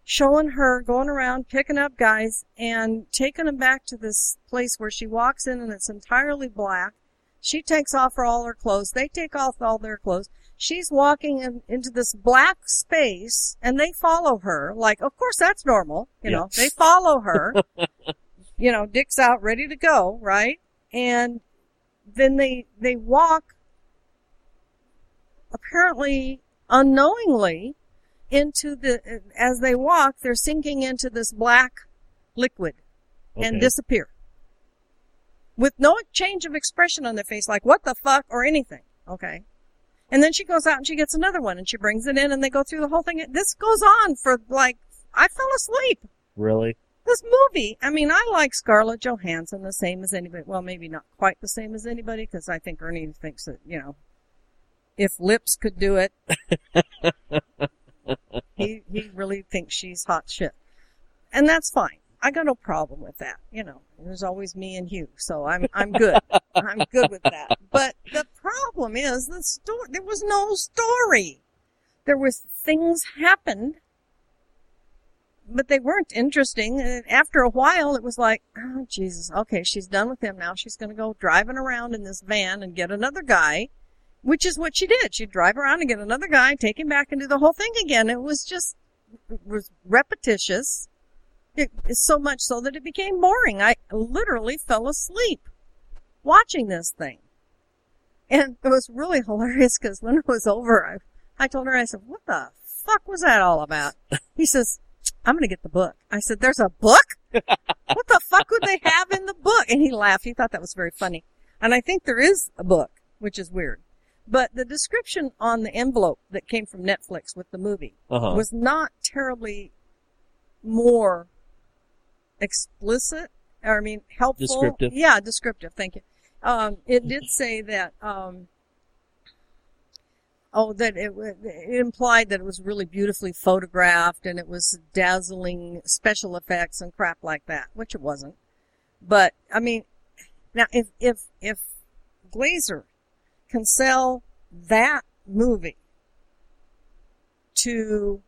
B: showing her going around picking up guys and taking them back to this place where she walks in and it's entirely black. She takes off her, all her clothes. They take off all their clothes. She's walking in, into this black space and they follow her. Like, of course that's normal. You know, they follow her. <laughs> you know, dick's out, ready to go, right? And then they, they walk apparently unknowingly into the, as they walk, they're sinking into this black liquid and disappear. With no change of expression on their face, like what the fuck or anything. Okay. And then she goes out and she gets another one and she brings it in and they go through the whole thing. This goes on for like, I fell asleep.
D: Really?
B: This movie, I mean, I like Scarlett Johansson the same as anybody. Well, maybe not quite the same as anybody because I think Ernie thinks that, you know, if lips could do it, <laughs> he, he really thinks she's hot shit. And that's fine. I got no problem with that. You know, there's always me and Hugh, so I'm, I'm good. <laughs> I'm good with that. But the problem is the story, there was no story. There was things happened but they weren't interesting. And after a while, it was like, oh Jesus, okay, she's done with him now. She's going to go driving around in this van and get another guy, which is what she did. She'd drive around and get another guy, take him back and do the whole thing again. It was just it was repetitious. It, so much so that it became boring. I literally fell asleep watching this thing. And it was really hilarious because when it was over, I, I told her, I said, what the fuck was that all about? He says, I'm going to get the book. I said, there's a book? what the fuck would they have in the book? And he laughed. He thought that was very funny. And I think there is a book, which is weird. But the description on the envelope that came from Netflix with the movie
D: Uh huh.
B: was not terribly more explicit, or I mean, helpful.
D: Descriptive.
B: Yeah, descriptive. Thank you. Um, it did say that, um, oh, that it, it implied that it was really beautifully photographed and it was dazzling special effects and crap like that, which it wasn't. But, I mean, now if, if, if Glazer can sell that movie to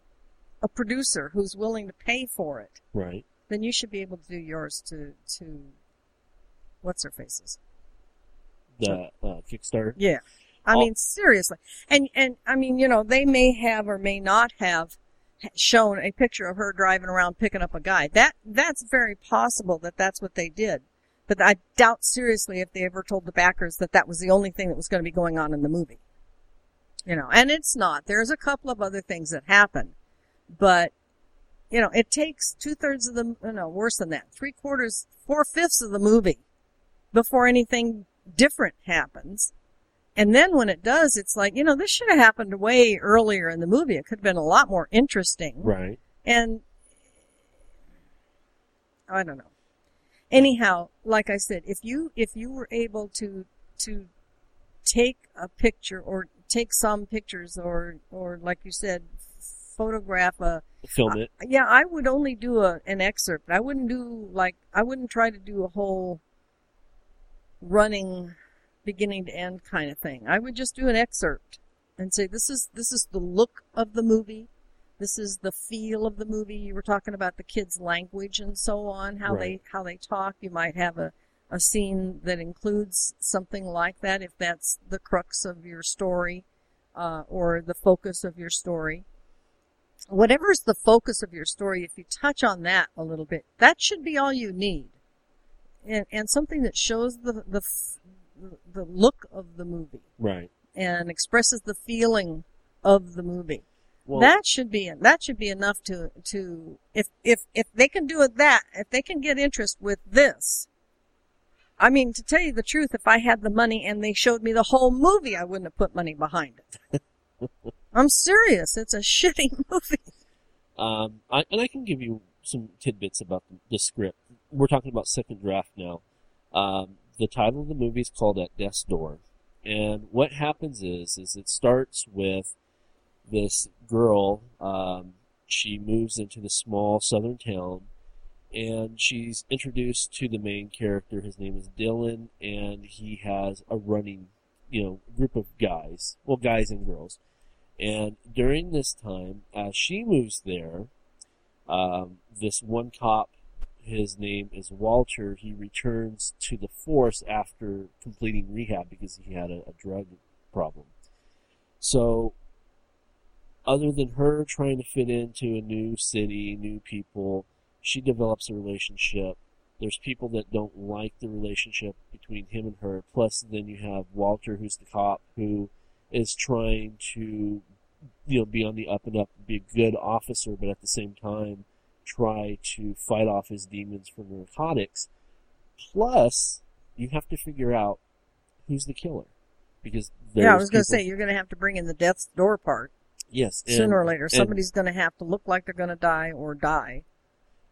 B: a producer who's willing to pay for it,
D: Right.
B: then you should be able to do yours to, to, what's her faces?
D: The uh, Kickstarter.
B: Yeah. I mean, seriously. And, and, I mean, you know, they may have or may not have shown a picture of her driving around picking up a guy. That, that's very possible that that's what they did. But I doubt seriously if they ever told the backers that that was the only thing that was going to be going on in the movie. You know, and it's not. There's a couple of other things that happen. But, you know, it takes two thirds of the, no, worse than that, three quarters, four fifths of the movie before anything different happens. And then when it does, it's like, you know, this should have happened way earlier in the movie. It could have been a lot more interesting.
D: Right.
B: And I don't know. Anyhow, like I said, if you if you were able to to take a picture or take some pictures or or like you said, photograph a
D: Film it.
B: yeah, I would only do a, an excerpt. I wouldn't do like I wouldn't try to do a whole running beginning to end kind of thing. I would just do an excerpt and say this is this is the look of the movie. This is the feel of the movie. You were talking about the kids' language and so on, how
D: Right.
B: they how they talk. You might have a a scene that includes something like that if that's the crux of your story uh, or the focus of your story whatever's the focus of your story, if you touch on that a little bit, that should be all you need. And, and something that shows the, the, the look of the movie
D: Right.
B: and expresses the feeling of the movie.
D: Well,
B: that should be that should be enough to to if if if they can do it that if they can get interest with this. I mean, to tell you the truth, if I had the money and they showed me the whole movie, I wouldn't have put money behind it. <laughs> I'm serious. It's a <laughs> shitty movie.
D: Um, I, and I can give you some tidbits about the, the script. We're talking about second draft now. Um, the title of the movie is called At Death's Door, and what happens is, is it starts with this girl. Um, she moves into the small southern town, and she's introduced to the main character. His name is Dylan, and he has a running, you know, group of guys. Well, guys and girls. And during this time, as she moves there, um, this one cop, his name is Walter, he returns to the force after completing rehab because he had a, a drug problem. So, other than her trying to fit into a new city, new people, she develops a relationship. There's people that don't like the relationship between him and her. Plus, then you have Walter, who's the cop, who is trying to, you know, be on the up and up, be a good officer, but at the same time, try to fight off his demons from narcotics. Plus, you have to figure out who's the killer. Because
B: Yeah, I was going to say you're going to have to bring in the death's door part
D: yes, and-
B: sooner or later. Somebody's going to have to look like they're going to die or die.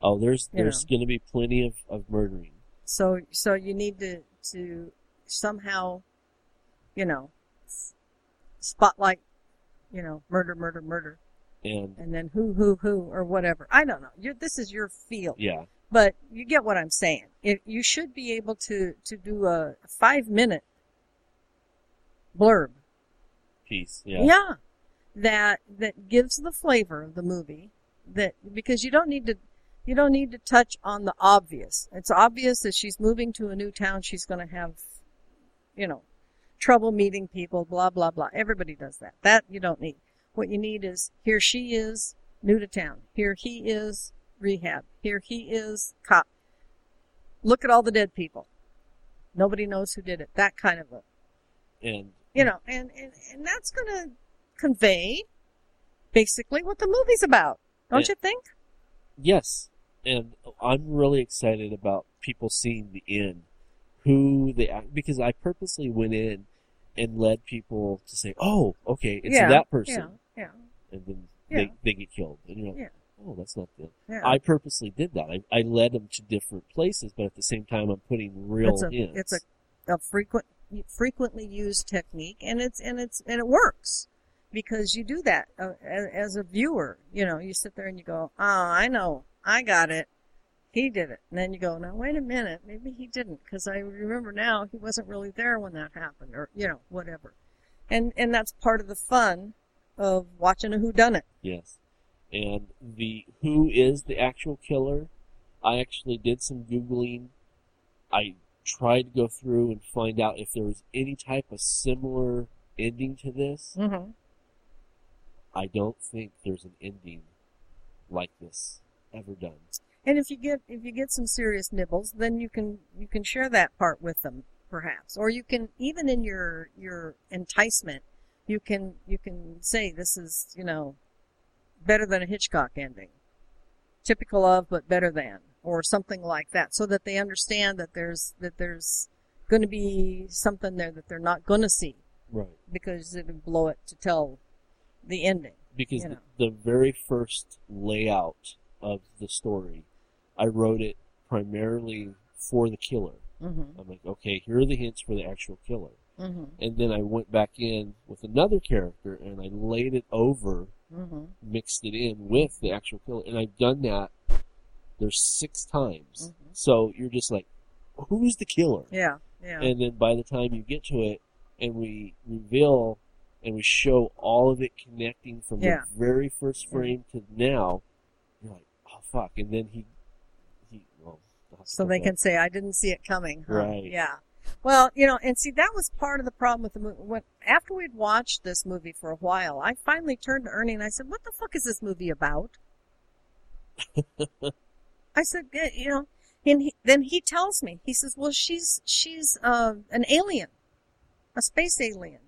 D: Oh, there's
B: you
D: there's going to be plenty of, of murdering.
B: So so you need to to somehow, you know, spotlight, you know, murder, murder, murder,
D: And
B: and then who, who, who, or whatever. I don't know. you this is your field,
D: yeah,
B: but you get what I'm saying. If you should be able to to do a five minute blurb
D: piece. Yeah.
B: Yeah. That that gives the flavor of the movie that because you don't need to you don't need to touch on the obvious. It's obvious that she's moving to a new town, she's going to have you know, trouble meeting people, blah blah blah. Everybody does that. That you don't need. What you need is here she is new to town. Here he is rehab. Here he is cop. Look at all the dead people. Nobody knows who did it. That kind of a
D: And
B: you know, and, and, and that's going to convey basically what the movie's about. Don't
D: Yeah.
B: you think?
D: yes, and I'm really excited about people seeing the end, who they because I purposely went in and led people to say, "Oh, okay, it's
B: yeah.
D: that person,"
B: Yeah. Yeah.
D: and then
B: Yeah.
D: they they get killed, and you're like,
B: Yeah.
D: "Oh, that's not them." I purposely did that. I, I led them to different places, but at the same time, I'm putting real
B: it's a,
D: hints.
B: it's a, a frequent, frequently used technique and it's, and it's, and it works because you do that uh, as, as a viewer. You know, you sit there and you go, oh, I know, I got it. He did it. And then you go, now wait a minute, maybe he didn't because I remember now he wasn't really there when that happened or, you know, whatever. And, and that's part of the fun of watching a whodunit.
D: Yes. And the who is the actual killer? I actually did some googling. I tried to go through and find out if there was any type of similar ending to this.
B: Mm-hmm.
D: I don't think there's an ending like this ever done.
B: And if you get if you get some serious nibbles, then you can you can share that part with them, perhaps, or you can even in your your enticement, you can you can say this is you know better than a Hitchcock ending, typical of but better than, or something like that, so that they understand that there's that there's going to be something there that they're not going to see
D: Right.
B: because it would blow it to tell the ending.
D: Because
B: You
D: the, the very first layout of the story, I wrote it primarily for the killer.
B: Mm-hmm.
D: I'm like, okay, here are the hints for the actual killer.
B: Mm-hmm.
D: and then I went back in with another character and I laid it over,
B: Mm-hmm.
D: mixed it in with the actual killer, and I've done that. There's six times,
B: Mhm.
D: so you're just like, who's the killer?
B: Yeah. Yeah.
D: And then by the time you get to it, and we reveal and we show all of it connecting from
B: Yeah.
D: the very first
B: Yeah.
D: frame to now, you're like, oh fuck! And then he, he, well, I'll have to
B: so they can say I didn't see it coming. huh?"
D: Right.
B: Yeah. Well, you know, and see that was part of the problem with the movie. When after we'd watched this movie for a while, I finally turned to Ernie and I said, "What the fuck is this movie about?" <laughs> I said, "Yeah, "You know," and he, then he tells me. He says, "Well, she's she's uh, an alien, a space alien."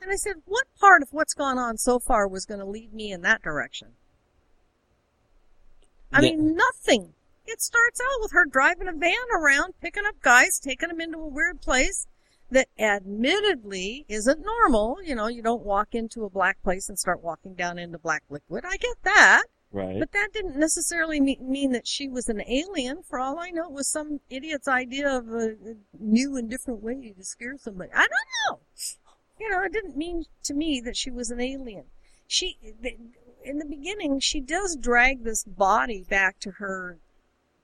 B: And I said, what part of what's gone on so far was going to lead me in that direction? I mean, nothing. It starts out with her driving a van around, picking up guys, taking them into a weird place that admittedly isn't normal. You know, you don't walk into a black place and start walking down into black liquid. I get that.
D: Right.
B: But that didn't necessarily mean that she was an alien. For all I know, it was some idiot's idea of a, a new and different way to scare somebody. I don't know. You know, it didn't mean to me that she was an alien. She, in the beginning, she does drag this body back to her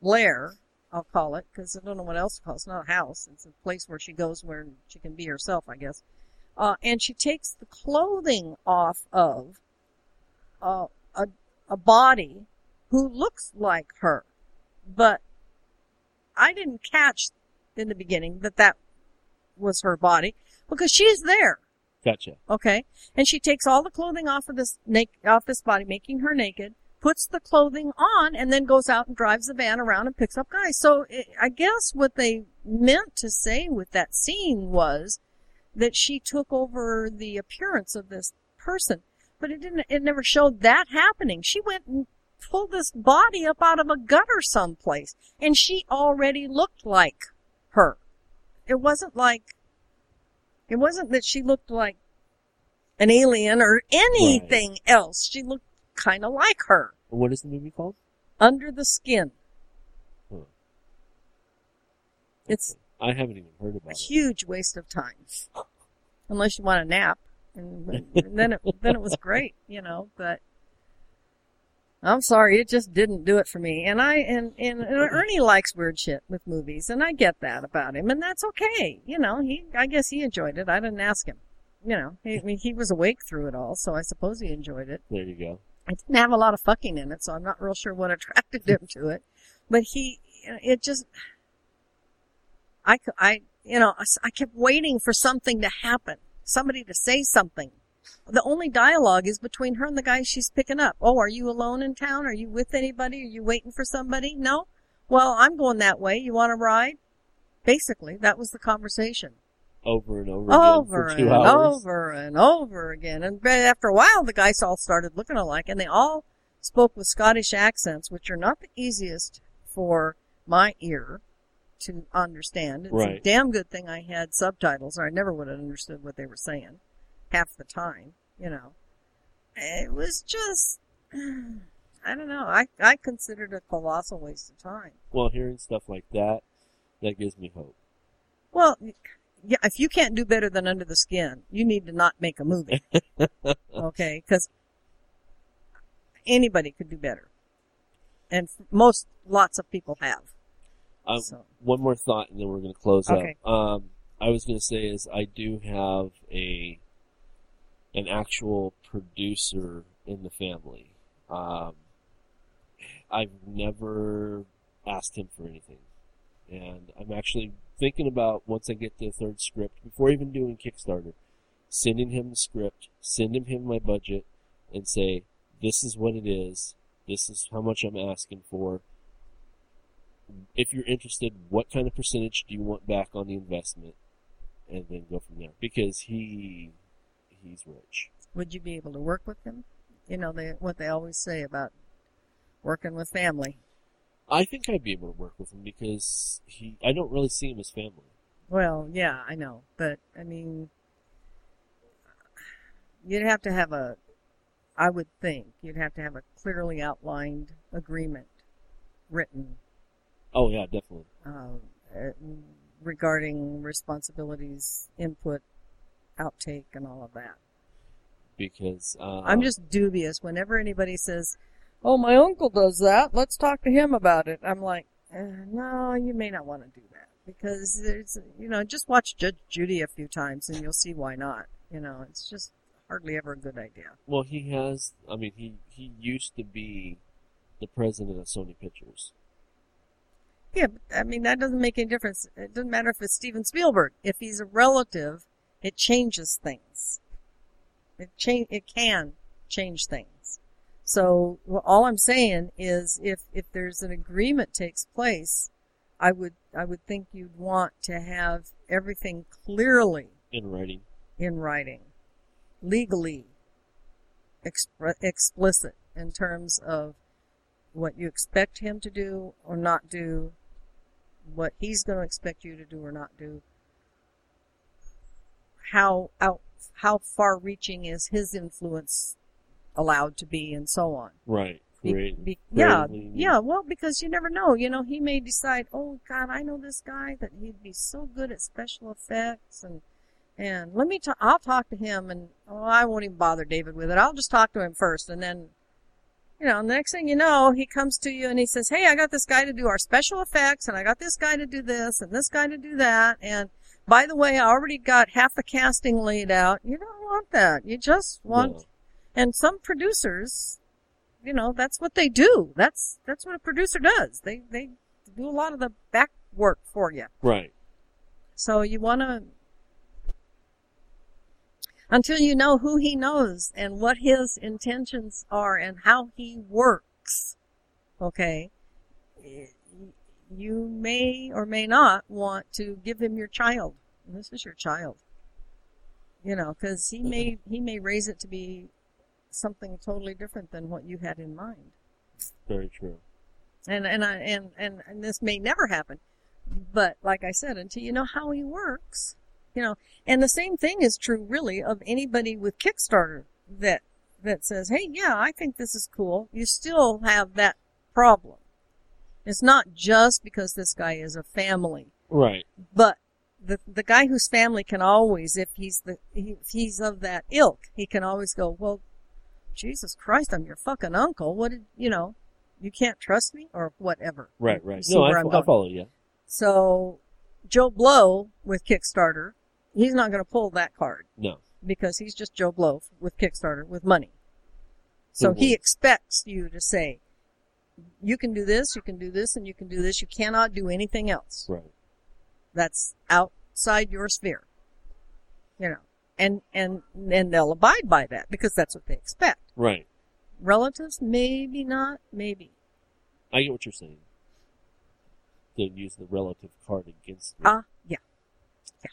B: lair, I'll call it, because I don't know what else to call it. It's not a house. It's a place where she goes where she can be herself, I guess. Uh, and she takes the clothing off of uh, a a body who looks like her. But I didn't catch in the beginning that that was her body because she's there.
D: Gotcha.
B: Okay. And she takes all the clothing off of this naked, off this body, making her naked, puts the clothing on, and then goes out and drives the van around and picks up guys. So it, I guess what they meant to say with that scene was that she took over the appearance of this person. But it didn't, it never showed that happening. She went and pulled this body up out of a gutter someplace, and she already looked like her. It wasn't like, it wasn't that she looked like an alien or anything else. She looked kind of like her.
D: What is the movie called?
B: Under the skin. It's
D: I haven't even heard
B: a
D: about it.
B: huge waste of time. Unless you want a nap. And, and then it, then it was <laughs> great, you know, but I'm sorry, it just didn't do it for me. And I, and, and, and uh-uh. Ernie likes weird shit with movies, and I get that about him, and that's okay. You know, he, I guess he enjoyed it. I didn't ask him. You know, he, I mean, he was awake through it all, so I suppose he enjoyed it.
D: There you go.
B: It didn't have a lot of fucking in it, so I'm not real sure what <laughs> attracted him to it. But he, it just, I, I, you know, I kept waiting for something to happen, somebody to say something. The only dialogue is between her and the guy she's picking up. Oh, are you alone in town? Are you with anybody? Are you waiting for somebody? No? Well, I'm going that way. You want to ride? Basically, that was the conversation
D: Over and over again
B: over
D: for two
B: and
D: hours.
B: over and over again. And after a while, the guys all started looking alike, and they all spoke with Scottish accents, which are not the easiest for my ear to understand. It's a damn good thing I had subtitles, or I never would have understood what they were saying half the time. You know, it was just. I don't know. I, I considered it a colossal waste of time.
D: Well, hearing stuff like that, that gives me hope.
B: Well, yeah, if you can't do better than Under the Skin, you need to not make a movie. <laughs> okay? Because anybody could do better. And most, lots of people have.
D: Um,
B: So.
D: One more thought, and then we're going to close
B: Okay.
D: up. Um, I was going to say is I do have a an actual producer in the family. Um, I've never asked him for anything, and I'm actually thinking about once I get the third script, before even doing Kickstarter, sending him the script, sending him my budget, and say, "This is what it is. This is how much I'm asking for." if you're interested, what kind of percentage do you want back on the investment, and then go from there. Because he he's rich.
B: Would you be able to work with him? You know, they, what they always say about working with family.
D: I think I'd be able to work with him because he I don't really see him as family.
B: Well, yeah, I know. But, I mean, you'd have to have a, I would think, you'd have to have a clearly outlined agreement written
D: Oh yeah, definitely.
B: uh, regarding responsibilities, input, outtake, and all of that.
D: Because uh,
B: I'm just dubious whenever anybody says, "Oh, my uncle does that. Let's talk to him about it." I'm like, uh, "No, you may not want to do that because there's, you know, just watch Judge Judy a few times and you'll see why not. You know, it's just hardly ever a good idea."
D: well he has. I mean he he used to be the president of Sony Pictures.
B: Yeah, but, I mean that doesn't make any difference. It doesn't matter if it's Steven Spielberg. If he's a relative, it changes things. It change. It can change things. So well, all I'm saying is, if if there's an agreement takes place, I would I would think you'd want to have everything clearly
D: in writing.
B: in writing. legally explicit in terms of what you expect him to do or not do, what he's going to expect you to do or not do, how out, how far reaching is his influence allowed to be, and so on.
D: Right.
B: Be- be- yeah, yeah. Well, because you never know. You know, he may decide, oh God, I know this guy that he'd be so good at special effects, and and let me talk. I'll talk to him, and oh, I won't even bother David with it. I'll just talk to him first, and then, you know, the next thing you know, he comes to you and he says, hey, I got this guy to do our special effects, and I got this guy to do this, and this guy to do that, and by the way, I already got half the casting laid out. You don't want that. You just want
D: No.
B: And some producers, you know, that's what they do. That's that's what a producer does. They they do a lot of the back work for you.
D: Right.
B: So you want to until you know who he knows and what his intentions are and how he works. Okay? You may or may not want to give him your child. And This is your child. You know, cuz he may he may raise it to be something totally different than what you had in mind
D: Very true.
B: and and I and and and this may never happen. But like I said, until you know how he works, you know, and the same thing is true really of anybody with Kickstarter that that says, "Hey, yeah, I think this is cool." You still have that problem. It's not just because this guy is a family,
D: Right.
B: but the the guy whose family can always, if he's the if he's of that ilk, he can always go, "Well, Jesus Christ, I'm your fucking uncle. What did you know? You can't trust me or whatever."
D: Right.
B: You
D: Right.
B: see
D: No, I,
B: I'm
D: I follow you.
B: So Joe Blow with Kickstarter, he's not going to pull that card
D: No.
B: because he's just Joe Blow with Kickstarter with money. So he expects you to say, you can do this, you can do this, and you can do this. You cannot do anything else.
D: Right.
B: That's outside your sphere. You know, and, and, and they'll abide by that because that's what they expect.
D: Right.
B: Relatives, maybe not, maybe.
D: I get what you're saying. Don't use the relative card against me.
B: Ah, yeah. Yeah,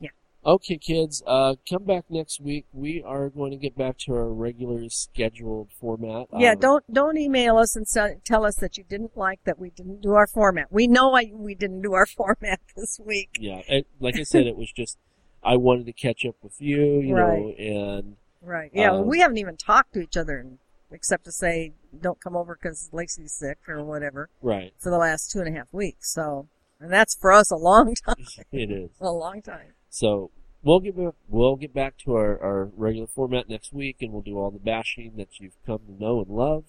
B: yeah.
D: Okay, kids, uh, come back next week. We are going to get back to our regular scheduled format.
B: Yeah,
D: Um,
B: don't don't email us and sa- tell us that you didn't like that we didn't do our format. We know I, we didn't do our <laughs> format this week.
D: Yeah, it, like I said, it was just I wanted to catch up with you, you know, and
B: Right. Yeah,
D: Um,
B: we haven't even talked to each other except to say don't come over because Lacey's sick or whatever
D: right,
B: for the last two and a half weeks. So, and that's for us a long <laughs> time. <laughs>
D: it is.
B: a long time.
D: So we'll get back, we'll get back to our, our regular format next week, and we'll do all the bashing that you've come to know and love.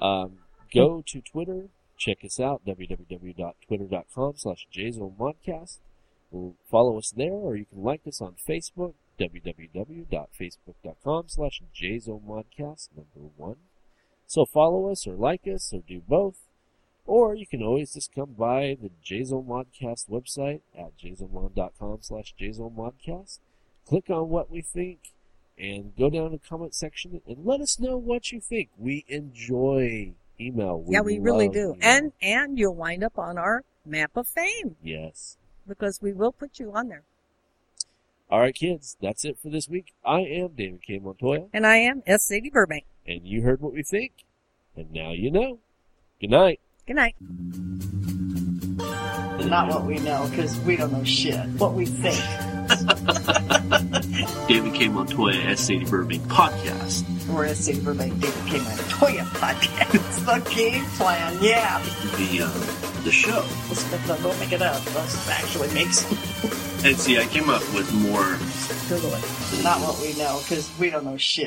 D: Um, go to Twitter, check us out www.twitter.com slash jzonepodcast. We'll follow us there, or you can like us on Facebook www.facebook.com slash jzonepodcast number one. So follow us or like us or do both. Or you can always just come by the JZone Modcast website at jzonemod.com slash jzonemodcast. Click on what we think and go down to the comment section and let us know what you think. We enjoy email.
B: yeah, we really do.
D: email.
B: And and you'll wind up on our map of fame
D: yes.
B: Because we will put you on there.
D: All right, kids, that's it for this week. I am David K. Montoya,
B: And I am S. Sadie Burbank.
D: and you heard what we think, and now you know. Good night.
B: Good night.
F: Not what we know, because we don't know shit. What we think. <laughs>
C: David K. Montoya at Sadie Burbank podcast.
F: We're at Sadie Burbank David King Toya podcast. It's <laughs> the game plan, yeah.
C: The uh, the show.
F: Let's, let's, don't make it up. Let's actually make some.
C: And see, I came up with more
F: Google it. Not what we know, because we don't know shit.